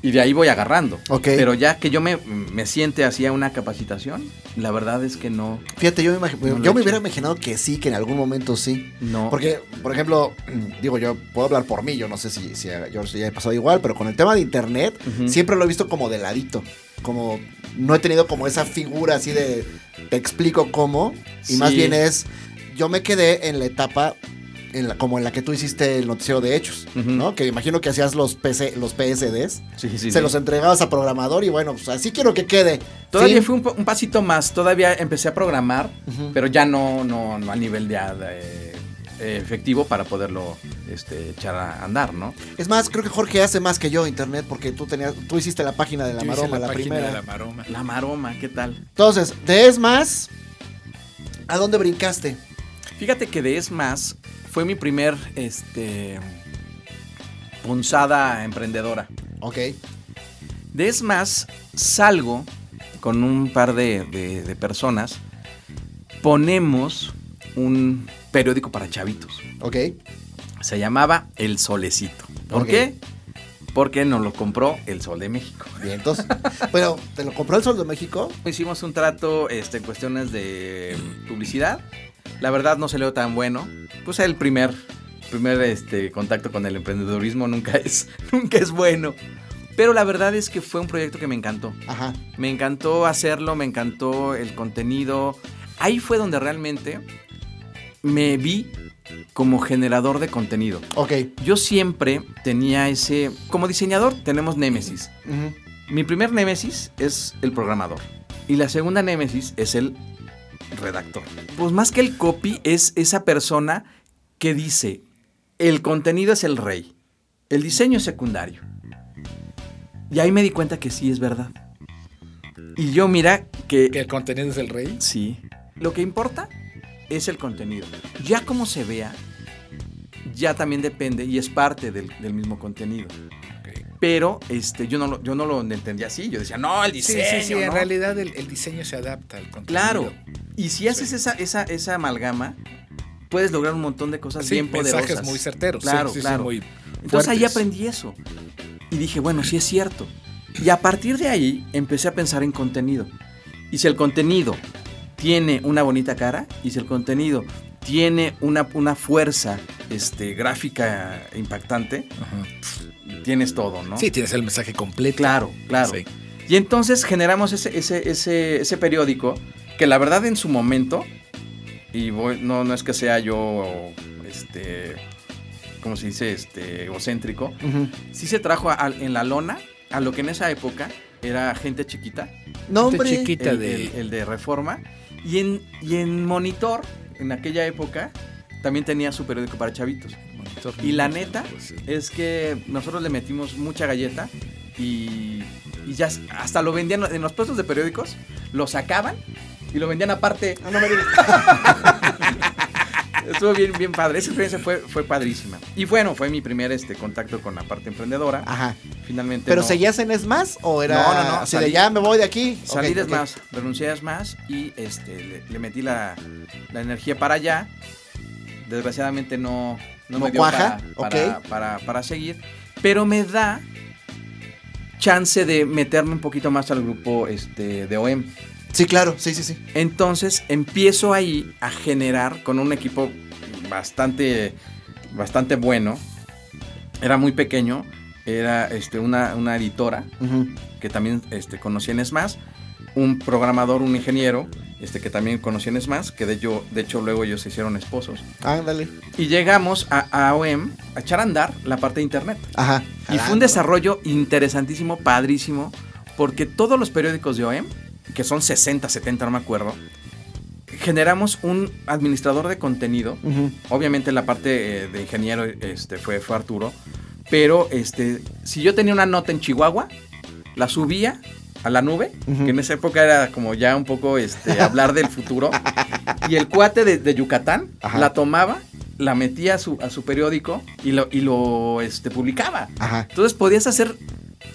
y de ahí voy agarrando. Pero ya que yo me, me siente hacia una capacitación, la verdad es que no. Fíjate, yo me, yo me hubiera imaginado que sí, que en algún momento sí. No. Porque, por ejemplo, digo, yo puedo hablar por mí, yo no sé si, si a George ya he pasado igual, pero con el tema de internet, siempre lo he visto como de ladito. Como no he tenido como esa figura así de te explico cómo, y más bien es yo me quedé en la etapa como en la que tú hiciste el noticiero de hechos, ¿no? Que imagino que hacías los, PC, los PSDs, se los entregabas a programador y bueno, pues así quiero que quede. Todavía fue un, pasito más, todavía empecé a programar, pero ya no, no, a nivel de, eh, efectivo para poderlo este, echar a andar, ¿no? Es más, creo que Jorge hace más que yo internet porque tú tenías, tú hiciste la página de la maroma, la, primera. la maroma. La maroma, ¿qué tal? Entonces, de Es Más, ¿a dónde brincaste? Fíjate que de Es Más fue mi primer este, punzada emprendedora. Ok. De es más, salgo con un par de, personas, ponemos un periódico para chavitos. Ok. Se llamaba El Solecito. ¿Por qué? Porque nos lo compró el Sol de México. Bien, entonces, pero ¿te lo compró el Sol de México? Hicimos un trato este, en cuestiones de publicidad la verdad no se salió tan bueno. Pues el primer, primer este, contacto con el emprendedurismo nunca es, nunca es bueno. Pero la verdad es que fue un proyecto que me encantó. Ajá. Me encantó hacerlo, me encantó el contenido. Ahí fue donde realmente me vi como generador de contenido. Ok. Yo siempre tenía ese... Como diseñador tenemos némesis. Mi primer némesis es el programador. Y la segunda némesis es el redactor. Pues más que el copy es esa persona que dice, el contenido es el rey, el diseño es secundario. Y ahí me di cuenta que sí es verdad. Y yo mira que... ¿Que el contenido es el rey? Sí. Lo que importa es el contenido. Ya como se vea, ya también depende y es parte del, mismo contenido. Pero este, yo, no lo, yo no lo entendía así. Yo decía, no, el diseño. Sí, sí, sí. En realidad el, el, diseño se adapta al contenido. Claro. Y si haces esa, esa, esa amalgama, puedes lograr un montón de cosas bien poderosas. mensajes muy certeros. Claro, claro. Entonces ahí aprendí eso. Y dije, bueno, sí es cierto. Y a partir de ahí empecé a pensar en contenido. Y si el contenido tiene una bonita cara, y si el contenido tiene una, una fuerza este, gráfica impactante, tienes todo, ¿no? Sí, tienes el mensaje completo. Claro, claro. Y entonces generamos ese, ese, ese, ese periódico que la verdad en su momento, y no, no es que sea yo, este, como se dice, este, egocéntrico, sí se trajo en la lona a lo que en esa época era gente chiquita. Nombre chiquita el, de... El, de Reforma. Y en, y en Monitor, en aquella época, también tenía su periódico para chavitos. Y la neta pues, sí. es que nosotros le metimos mucha galleta y, y ya hasta lo vendían en los puestos de periódicos, lo sacaban y lo vendían aparte. Ah, no me digas. Estuvo bien, bien padre. Esa experiencia fue, fue padrísima. Y bueno, fue mi primer este, contacto con la parte emprendedora. Ajá. Finalmente. ¿Pero no- seguías en ESMAS o era No, no, no, así de ya me voy de aquí? Salí Ok, de más, renuncié a más y este, le, le metí la, la energía para allá. Desgraciadamente no, no, No me dio cuaja, para, para, ok. para- para seguir. Pero me da chance de meterme un poquito más al grupo este, de OEM. Sí, claro, sí, sí, sí. Entonces empiezo ahí a generar con un equipo bastante, bastante bueno. Era muy pequeño. Era este, una, una editora que también este, conocí en SMAS, un programador, un ingeniero, este, que también conocí en SMAS, que de hecho, de hecho luego ellos se hicieron esposos. Ándale. Y llegamos a, a OEM a echar a andar la parte de internet. Ajá. Y fue un desarrollo interesantísimo, padrísimo, porque todos los periódicos de OEM, que son 60, 70, no me acuerdo, generamos un administrador de contenido. Obviamente la parte eh, de ingeniero este, fue, fue Arturo. Pero este, si yo tenía una nota en Chihuahua, la subía a la nube, que en esa época era como ya un poco este, hablar del futuro. Y el cuate de, de Yucatán Ajá. la tomaba, la metía a su, a su periódico y lo, y lo este, publicaba. Ajá. Entonces podías hacer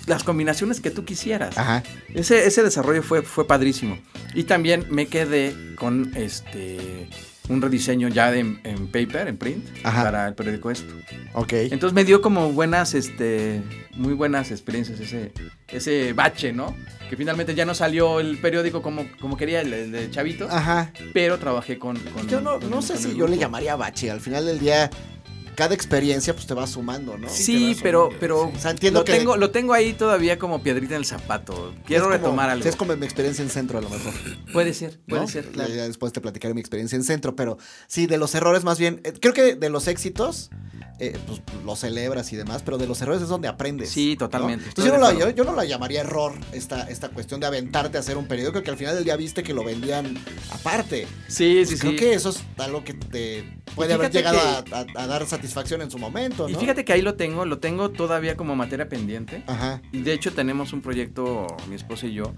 las combinaciones que tú quisieras. Ajá. Ese, ese desarrollo fue, fue padrísimo. Y también me quedé con este un rediseño ya de, en, paper, en print, Ajá. para el periódico esto. Ok. Entonces me dio como buenas, este, muy buenas experiencias ese, ese bache, ¿no? Que finalmente ya no salió el periódico como, como quería el, el de Chavitos, Ajá. pero trabajé con, con- Yo no, con- no sé con si yo le llamaría bache. Al final del día, cada experiencia pues te va sumando, ¿no? Sí, pero, sumando. pero O sea, entiendo lo, que- tengo, lo tengo ahí todavía como piedrita en el zapato. Quiero como- retomar algo. sí, Es como mi experiencia en centro, a lo mejor. Puede ser, puede ¿no? ser, Ya- claro. ya después te platicaré mi experiencia en centro, pero sí, de los errores más bien, eh, creo que de los éxitos, eh, pues los celebras y demás, pero de los errores es donde aprendes. Sí, ¿no? totalmente, Entonces yo no, la, yo, acuerdo. yo no la llamaría error esta, esta cuestión de aventarte a hacer un periódico que al final del día viste que lo vendían aparte. Sí, sí, Pues creo sí. que eso es algo que te puede haber llegado a, a- a dar satisfacción en su momento, Y fíjate que ahí lo tengo, lo tengo todavía como materia pendiente. Ajá. Y de hecho tenemos un proyecto, mi esposa y yo,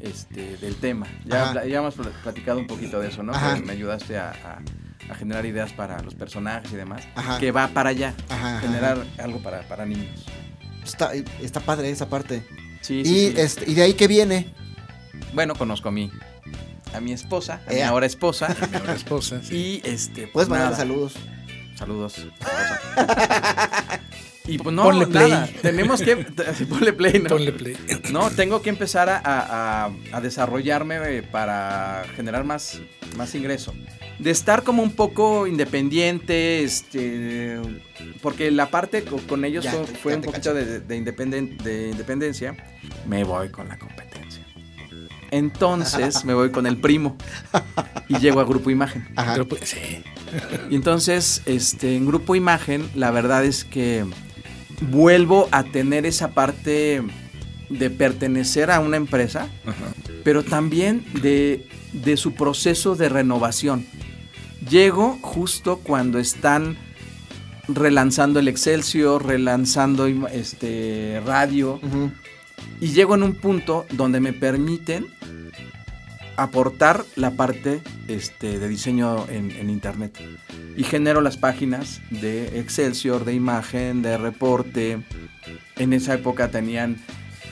este, del tema. Ya, ya hemos pl- platicado un poquito de eso, ¿no? Me ayudaste a, a- a generar ideas para los personajes y demás. Ajá. Que va para allá. Ajá, ajá, generar algo para, para niños. Está, está padre esa parte. Sí, y, sí, sí. Este, y de ahí que viene. Bueno, conozco a mi, a mi esposa, a mi ahora esposa. Mi ahora esposa. sí. y este, pues Puedes mandar saludos. Saludos. y pues no, Ponle play. nada. Tenemos que. Ponle play, ¿no? Ponle play. No, tengo que empezar a, a- a desarrollarme eh, para generar más, más ingreso. De estar como un poco independiente, este, porque la parte co- con, ellos Ya fue, te- fue ya un poquito de, de independen- de independencia, me voy con la competencia. Entonces me voy con el primo y llego a Grupo Imagen. Ajá. Sí. Y entonces, este, en Grupo Imagen, la verdad es que vuelvo a tener esa parte de pertenecer a una empresa, Ajá. pero también de, de su proceso de renovación. Llego justo cuando están relanzando el Excelsior, relanzando este, radio, y llego en un punto donde me permiten aportar la parte este, de diseño en, en internet. Y genero las páginas de Excelsior, de imagen, de reporte. En esa época tenían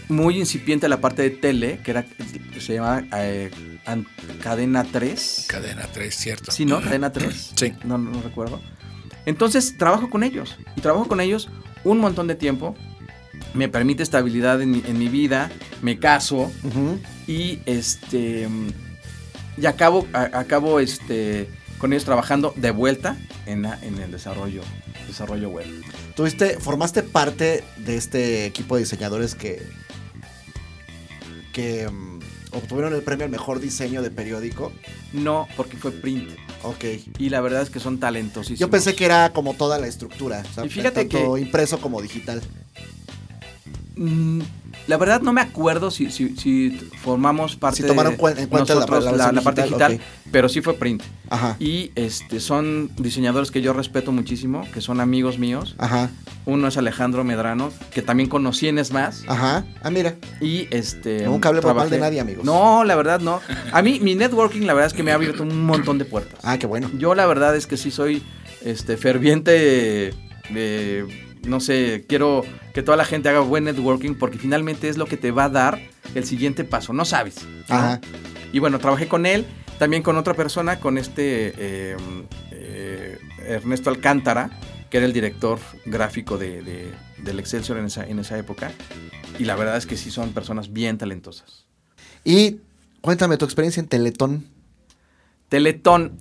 muy incipiente la parte de tele, que era, se llamaba eh, Cadena 3. Cadena 3, cierto. Sí, ¿no? Cadena 3. Sí. No, no recuerdo. Entonces trabajo con ellos. Y trabajo con ellos un montón de tiempo. Me permite estabilidad en mi, en mi vida. Me caso. Ujú. Y este. Y acabo, a- acabo este, con ellos trabajando de vuelta en, la- en el desarrollo, desarrollo web. Tuviste, formaste parte de este equipo de diseñadores que, que mm, obtuvieron el premio al mejor diseño de periódico. No, porque fue print. Ok. Y la verdad es que son talentosísimos. Yo pensé que era como toda la estructura. o sea, Y fíjate tanto que- impreso como digital. La verdad no me acuerdo si, si, si formamos parte Si tomaron de en cuenta nosotros la la, parte digital, digital, pero sí fue print. Ajá. Y este son diseñadores que yo respeto muchísimo, que son amigos míos. Ajá. Uno es Alejandro Medrano, que también conocí en ESMAS. Ajá. Ah, mira. Y este. Nunca hablemos mal de nadie, amigos. No, la verdad no. A mí, mi networking, la verdad es que me ha abierto un montón de puertas. Ah, qué bueno. Yo, la verdad es que sí soy este ferviente. eh, no sé, quiero que toda la gente haga buen networking porque finalmente es lo que te va a dar el siguiente paso. No sabes. ¿no? Ajá. Y bueno, trabajé con él, también con otra persona, con este eh, eh, Ernesto Alcántara, que era el director gráfico de, de- del Excelsior en esa, en esa época. Y la verdad es que sí son personas bien talentosas. Y cuéntame tu experiencia en Teletón. Teletón.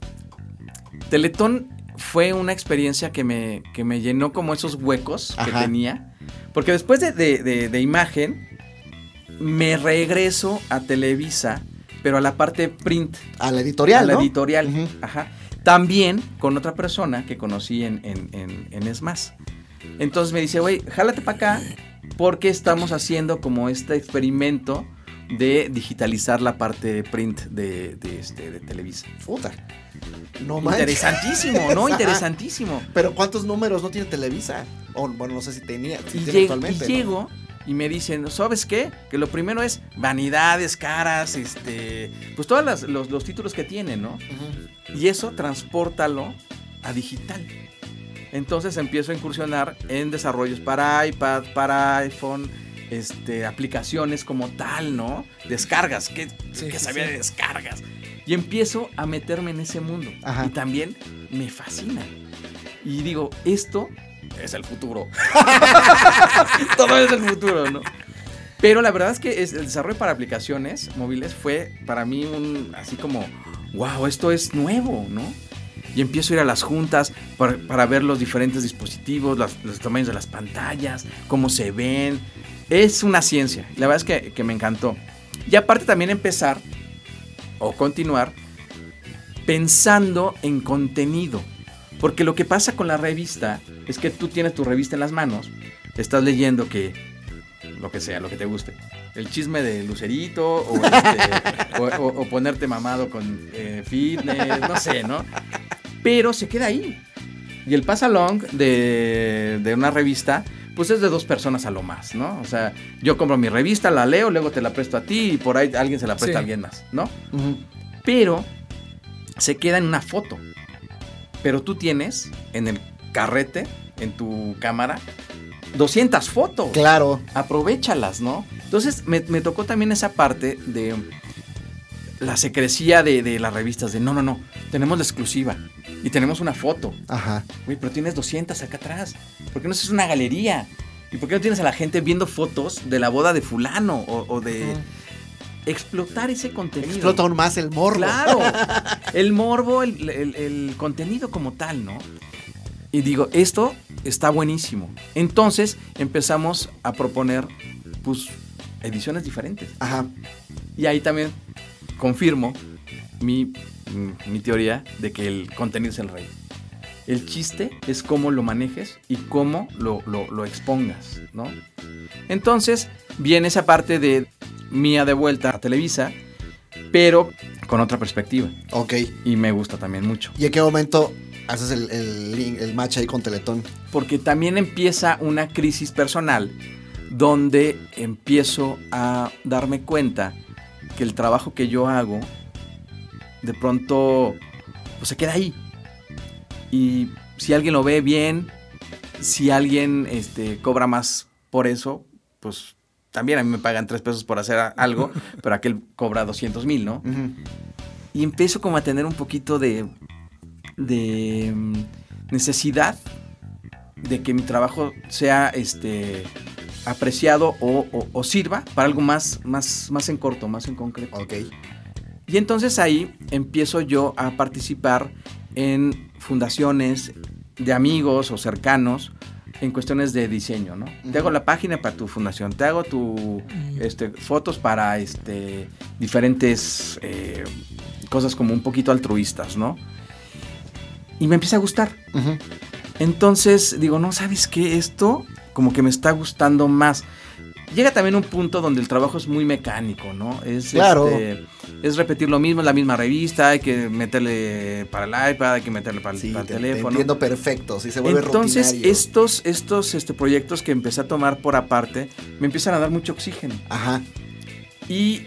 Teletón fue una experiencia que me, que me llenó como esos huecos que tenía. Porque después de, de- de- de imagen, me regreso a Televisa, pero a la parte print. A la editorial, a la ¿no? editorial. Ajá. También con otra persona que conocí en, en, en, en ESMAS. Entonces me dice, güey, jálate para acá porque estamos haciendo como este experimento de digitalizar la parte print de, de, este, de Televisa. Puta. No. Interesantísimo, ¿no? Interesantísimo. Pero ¿cuántos números no tiene Televisa? O, bueno, no sé si tenía, si Y, tiene lleg- y actualmente. ¿no? llego y me dicen, ¿sabes qué? Que lo primero es vanidades, caras, este, pues todos las- los, los títulos que tienen, ¿no? Y eso transpórtalo a digital. Entonces empiezo a incursionar en desarrollos para iPad, para iPhone, este, aplicaciones como tal, ¿no? Descargas, que, Sí, que sabía sí. de descargas. Y empiezo a meterme en ese mundo. Ajá. Y también me fascina. Y digo, esto es el futuro. Todo es el futuro, ¿no? Pero la verdad es que el desarrollo para aplicaciones móviles fue para mí un así como, wow, esto es nuevo, ¿no? Y empiezo a ir a las juntas para, para ver los diferentes dispositivos, los tamaños de las pantallas, cómo se ven. Es una ciencia. La verdad es que, que me encantó. Y aparte también empezar o continuar pensando en contenido. Porque lo que pasa con la revista es que tú tienes tu revista en las manos, estás leyendo que lo que sea, lo que te guste. El chisme de Lucerito o, este, o- ponerte mamado con eh, fitness, no sé, ¿no? Pero se queda ahí. Y el pasalong de, de una revista, pues es de dos personas a lo más, ¿no? O sea, yo compro mi revista, la leo, luego te la presto a ti y por ahí alguien se la presta Sí. a alguien más, ¿no? Pero se queda en una foto. Pero tú tienes en el carrete, en tu cámara, 200 fotos. Claro. Aprovechalas, ¿no? Entonces me, me tocó también esa parte de la secrecía de, de las revistas, de no, no, no, tenemos la exclusiva y tenemos una foto. Ajá. Güey, pero tienes 200 acá atrás. ¿Por qué no haces una galería? ¿Y por qué no tienes a la gente viendo fotos de la boda de fulano o, o de... Explotar ese contenido. Explota aún más el morbo. Claro. El morbo, el, el- el contenido como tal, ¿no? Y digo, esto está buenísimo. Entonces empezamos a proponer, pues, ediciones diferentes. Ajá. Y ahí también confirmo mi, mi teoría de que el contenido es el rey. El chiste es cómo lo manejes y cómo lo, lo- lo expongas, ¿no? Entonces viene esa parte de mía de vuelta a Televisa, pero con otra perspectiva. Ok. Y me gusta también mucho. ¿Y en qué momento haces el, el, el match ahí con Teletón? Porque también empieza una crisis personal donde empiezo a darme cuenta que el trabajo que yo hago de pronto pues, se queda ahí. Y si alguien lo ve bien, si alguien este, cobra más por eso, pues también a mí me pagan tres pesos por hacer algo, pero aquel cobra 200 mil, ¿no? Y empiezo como a tener un poquito de, de mm, necesidad de que mi trabajo sea este apreciado o, o- o sirva para algo más, más, más en corto, más en concreto. Ok. Y entonces ahí empiezo yo a participar en fundaciones de amigos o cercanos en cuestiones de diseño, ¿no? Te hago la página para tu fundación, te hago tu este, fotos para este, diferentes eh, cosas como un poquito altruistas, ¿no? Y me empieza a gustar. Entonces digo, no, ¿sabes qué? Esto como que me está gustando más. llega también un punto donde el trabajo es muy mecánico, ¿no? Es, Claro. este, es repetir lo mismo, es la misma revista, hay que meterle para el iPad, hay que meterle para, el- Sí, para el te, te teléfono. entiendo perfecto. Sí, se vuelve Entonces, rutinario. estos, estos este, proyectos que empecé a tomar por aparte me empiezan a dar mucho oxígeno. Ajá. Y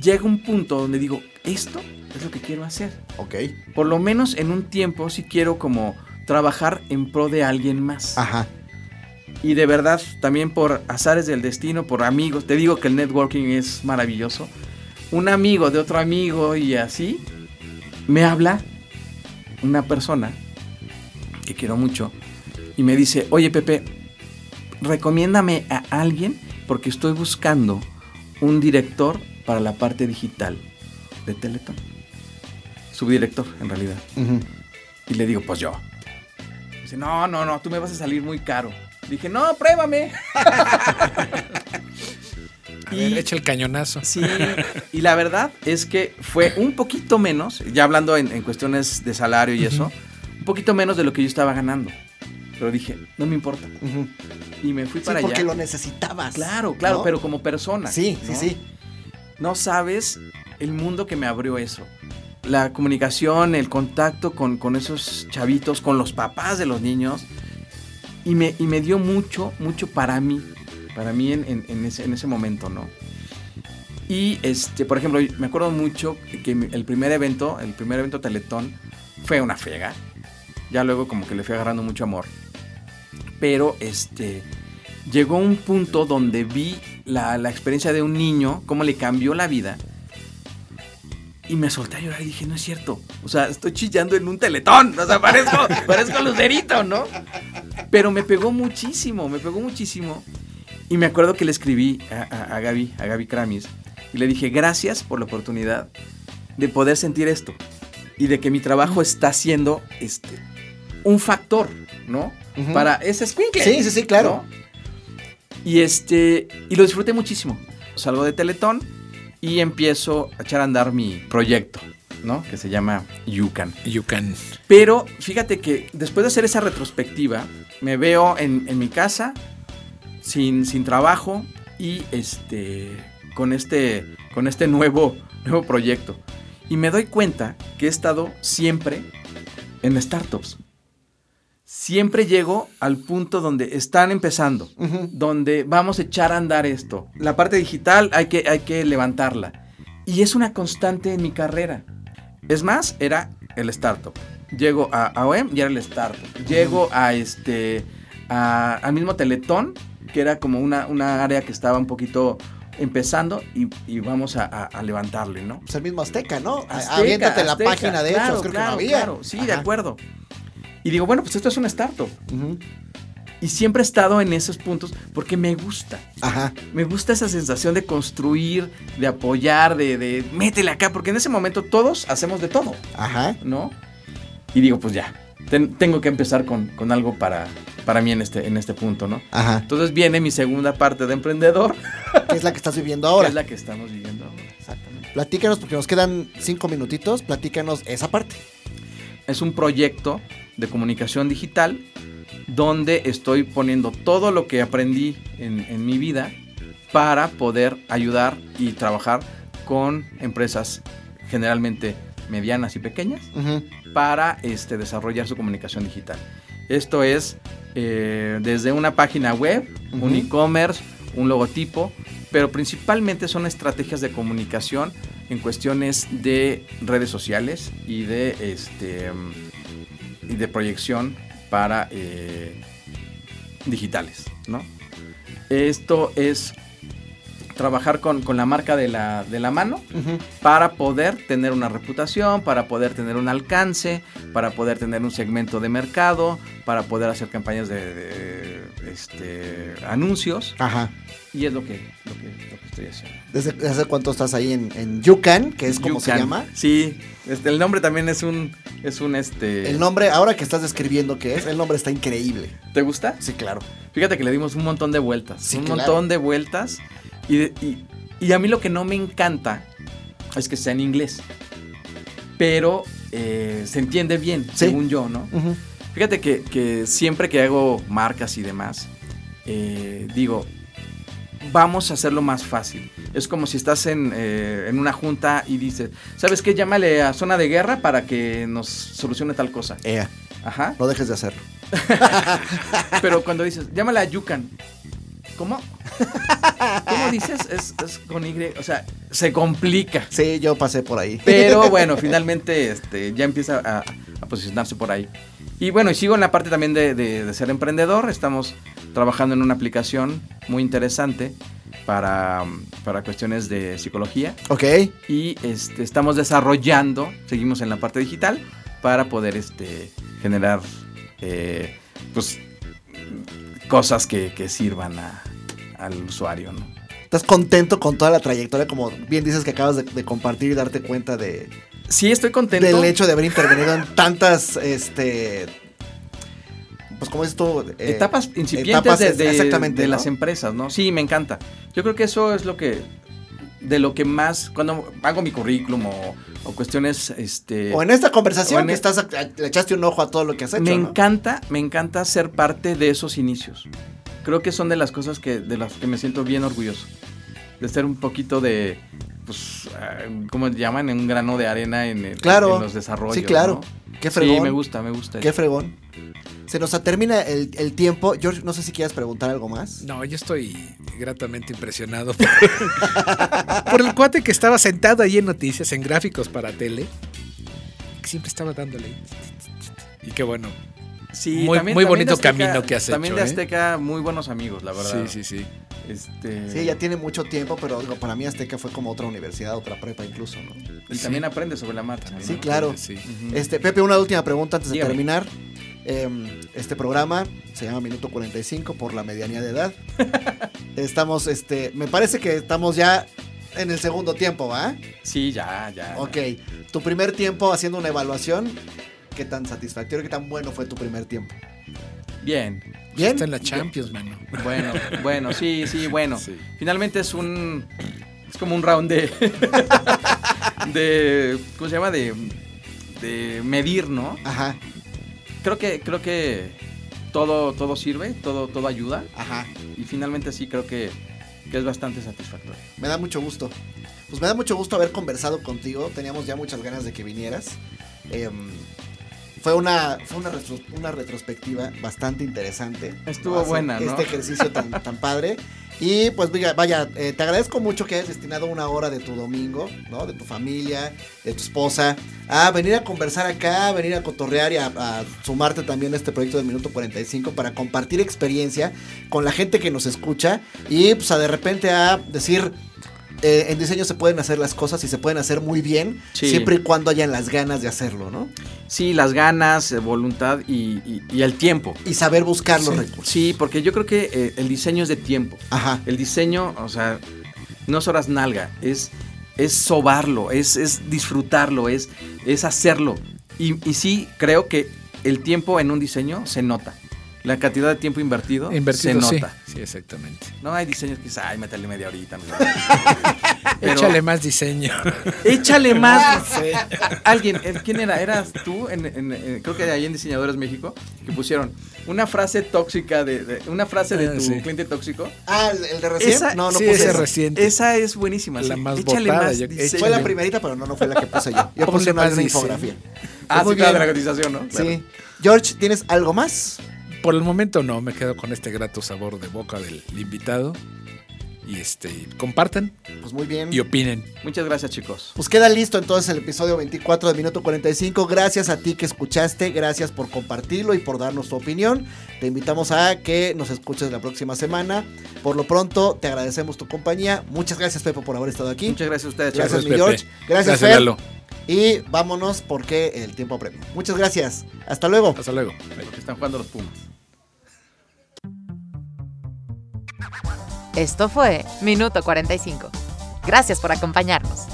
llega un punto donde digo, esto es lo que quiero hacer. Ok. Por lo menos en un tiempo sí quiero como trabajar en pro de alguien más. Ajá. Y de verdad, también por azares del destino, por amigos, te digo que el networking es maravilloso. Un amigo de otro amigo y así, me habla una persona que quiero mucho y me dice, oye Pepe, recomiéndame a alguien porque estoy buscando un director para la parte digital de Teletón. Subdirector, en realidad. Y le digo, pues yo. Dice, no, no, no, tú me vas a salir muy caro. Dije, no, pruébame. A ver, echa el cañonazo. Sí, y la verdad es que fue un poquito menos, ya hablando en, en cuestiones de salario y eso, un poquito menos de lo que yo estaba ganando. Pero dije, no me importa. Ujú. Y me fui Sí, para porque allá. lo necesitabas. Claro, claro, ¿no? pero como persona. Sí, sí, ¿no? sí. No sabes el mundo que me abrió eso. La comunicación, el contacto con, con esos chavitos, con los papás de los niños. Y me, y me dio mucho, mucho para mí. Para mí en, en- ese, en ese momento, ¿no? Y, este, por ejemplo, me acuerdo mucho que el primer evento, el primer evento Teletón, fue una fega. Ya luego como que le fui agarrando mucho amor. Pero, este, llegó un punto donde vi la, la experiencia de un niño, cómo le cambió la vida. Y me solté a llorar y dije, no es cierto. O sea, estoy chillando en un teletón. O sea, parezco, parezco lucerito, ¿no? Pero me pegó muchísimo, me pegó muchísimo. Y me acuerdo que le escribí a, a- a Gaby, a Gaby Kramis. Y le dije, gracias por la oportunidad de poder sentir esto. Y de que mi trabajo está siendo este, un factor, ¿no? Para ese squinkle. Sí, sí, sí, claro. ¿no? Y este, y lo disfruté muchísimo. Salgo de Teletón y empiezo a echar a andar mi proyecto, ¿no? Que se llama Yucan. You can. Pero fíjate que después de hacer esa retrospectiva, me veo en, en mi casa, sin, sin trabajo y este, con este, con este nuevo, nuevo proyecto. Y me doy cuenta que he estado siempre en startups. Siempre llego al punto donde están empezando, donde vamos a echar a andar esto. La parte digital hay que, hay que levantarla. Y es una constante en mi carrera. Es más, era el startup. Llego a, a OEM y era el startup. Llego a este a- al mismo Teletón, que era como una, una área que estaba un poquito empezando y, y vamos a, a- a levantarle, ¿no? Pues el mismo Azteca, ¿no? Azteca, Aviéntate la página de claro, hechos, creo claro, que no había. Claro, sí, de acuerdo. Y digo, bueno, pues esto es una startup. Ujú. Y siempre he estado en esos puntos porque me gusta. Ajá. Me gusta esa sensación de construir, de apoyar, de, de métele acá, porque en ese momento todos hacemos de todo, Ajá. ¿no? Y digo, pues ya, ten- tengo que empezar con, con algo para, para mí en este, en este punto, ¿no? Ajá. Entonces viene mi segunda parte de emprendedor, ¿Qué es la que estás viviendo que ahora? es la que estamos viviendo ahora. Exactamente. Platícanos, porque nos quedan cinco minutitos. Platícanos esa parte. Es un proyecto de comunicación digital donde estoy poniendo todo lo que aprendí en, en mi vida para poder ayudar y trabajar con empresas generalmente medianas y pequeñas para este, desarrollar su comunicación digital. Esto es eh, desde una página web, un e-commerce, un logotipo, pero principalmente son estrategias de comunicación en cuestiones de redes sociales y de, este, y de proyección para eh, digitales. ¿no? Esto es trabajar con, con la marca de la, de la mano para poder tener una reputación, para poder tener un alcance, para poder tener un segmento de mercado, para poder hacer campañas de, de, este, anuncios. Ajá. Y es lo que, lo que, lo que estoy haciendo. ¿Desde, hace cuánto estás ahí en, en Yucan, que es como se llama? Sí, este, el nombre también es un, es un este. El nombre, ahora que estás describiendo qué es, el nombre está increíble. ¿Te gusta? Sí, claro. Fíjate que le dimos un montón de vueltas. Sí, un claro. montón de vueltas. Y, y- y a mí lo que no me encanta es que sea en inglés. Pero eh, se entiende bien, Sí. según yo, ¿no? Ujú. Fíjate que, que siempre que hago marcas y demás, eh, digo, vamos a hacerlo más fácil. Es como si estás en, eh, en una junta y dices, ¿sabes qué? Llámale a zona de guerra para que nos solucione tal cosa. Ea, Ajá. no dejes de hacerlo. Pero cuando dices, llámale a Yucan. ¿Cómo? ¿Cómo dices? Es, es con Y. O sea, se complica. Sí, yo pasé por ahí. Pero bueno, finalmente este, ya empieza a, a posicionarse por ahí. Y bueno, y sigo en la parte también de, de- de ser emprendedor. Estamos trabajando en una aplicación muy interesante para, para cuestiones de psicología. Ok. Y este, estamos desarrollando, seguimos en la parte digital, para poder este, generar eh, pues, cosas que, que sirvan a- al usuario. ¿no? ¿Estás contento con toda la trayectoria? Como bien dices que acabas de, de compartir y darte cuenta de, Sí, estoy contento. del hecho de haber intervenido en tantas, este, pues como es tú, Eh, etapas incipientes etapas, de, exactamente, de ¿no? las empresas, ¿no? Sí, me encanta. Yo creo que eso es lo que de lo que más cuando hago mi currículum o, o cuestiones este O en esta conversación en que e- estás, le echaste un ojo a todo lo que has hecho, me ¿no? encanta, me encanta ser parte de esos inicios. Creo que son de las cosas que de las que me siento bien orgulloso. De ser un poquito de pues ah, ¿cómo llaman? En un grano de arena en, el- Claro. en los desarrollos. Sí, claro. ¿no? Qué fregón. Sí, me gusta, me gusta. Qué fregón. Se nos termina el, el tiempo. George, no sé si quieras preguntar algo más. No, yo estoy gratamente impresionado por, por el cuate que estaba sentado ahí en noticias, en gráficos para tele, que siempre estaba dándole. Y qué bueno. Sí, Muy- también- muy también bonito de Azteca- camino que has También hecho, de ¿eh? Azteca, muy buenos amigos, la verdad. Sí, sí, sí. Este, Sí, ya tiene mucho tiempo, pero digo, para mí Azteca fue como otra universidad, otra prepa incluso, ¿no? Y también aprende sobre la marcha. Sí, ¿no? claro. Sí. Este, Pepe, una última pregunta antes de Dígame. terminar. Eh, este programa se llama Minuto 45 por la medianía de edad. estamos, este, me parece que estamos ya en el segundo tiempo, ¿va? Sí, ya, ya. Ok, tu primer tiempo haciendo una evaluación, ¿qué tan satisfactorio, qué tan bueno fue tu primer tiempo? Bien. ¿Bien? Está en la Champions, mano. Bueno, bueno, sí, sí, bueno. Sí. Finalmente es un. Es como un round de. de. ¿Cómo se llama? De. De medir, ¿no? Ajá, Creo que. Creo que. Todo, todo sirve, todo, todo ayuda. ajá. Y finalmente sí creo que, que es bastante satisfactorio. Me da mucho gusto. Pues me da mucho gusto haber conversado contigo. Teníamos ya muchas ganas de que vinieras. Em, fue una, fue una, retro- una retrospectiva bastante interesante. Estuvo buena, ¿no? Este ejercicio tan, tan padre. Y pues vaya, vaya, eh, te agradezco mucho que hayas destinado una hora de tu domingo, ¿no? De tu familia, de tu esposa, a venir a conversar acá, a venir a cotorrear y a, a sumarte también a este proyecto de Minuto 45 para compartir experiencia con la gente que nos escucha y pues a de repente a decir, eh, en diseño se pueden hacer las cosas y se pueden hacer muy bien, Sí. siempre y cuando hayan las ganas de hacerlo, ¿no? Sí, las ganas, eh, voluntad y, y- y el tiempo. Y saber buscar los Sí, recursos. Sí, porque yo creo que eh, el diseño es de tiempo. Ajá. El diseño, o sea, no es horas nalga, es, es sobarlo, es, es disfrutarlo, es, es hacerlo. Y, y sí, creo que el tiempo en un diseño se nota. La cantidad de tiempo invertido, Invertido, se nota. Sí, exactamente. No hay diseños que dices, ay, métale media horita. no". Échale más diseño. Échale más. Alguien, ¿quién era? ¿Eras tú? En, en- en- creo que ahí en Diseñadores México, que pusieron una frase tóxica de, de- una frase de Ah, tu sí. cliente tóxico. Ah, ¿el, de recién? Esa- no, no sí, puse ese eso. reciente. Esa es buenísima. La sí. más Échale votada, más yo-. Fue la primerita, pero no, no fue la que puse yo. Yo puse una, infografía. Ah, Muy sí, claro, de bien. la cotización, ¿no? Claro. Sí. George, ¿tienes algo más? Por el momento no, me quedo con este grato sabor de boca del invitado. Y este, compartan Pues muy bien. y opinen. Muchas gracias, chicos. Pues queda listo entonces el episodio 24 de Minuto 45. Gracias a ti que escuchaste, gracias por compartirlo y por darnos tu opinión. Te invitamos a que nos escuches la próxima semana. Por lo pronto, te agradecemos tu compañía. Muchas gracias, Pepo, por haber estado aquí. Muchas gracias a ustedes, Gracias, Pepe. George. Gracias, Fer. Lalo. Y vámonos porque el tiempo apremia. Muchas gracias. Hasta luego. Hasta luego. Porque están jugando los Pumas. Esto fue Minuto 45. Gracias por acompañarnos.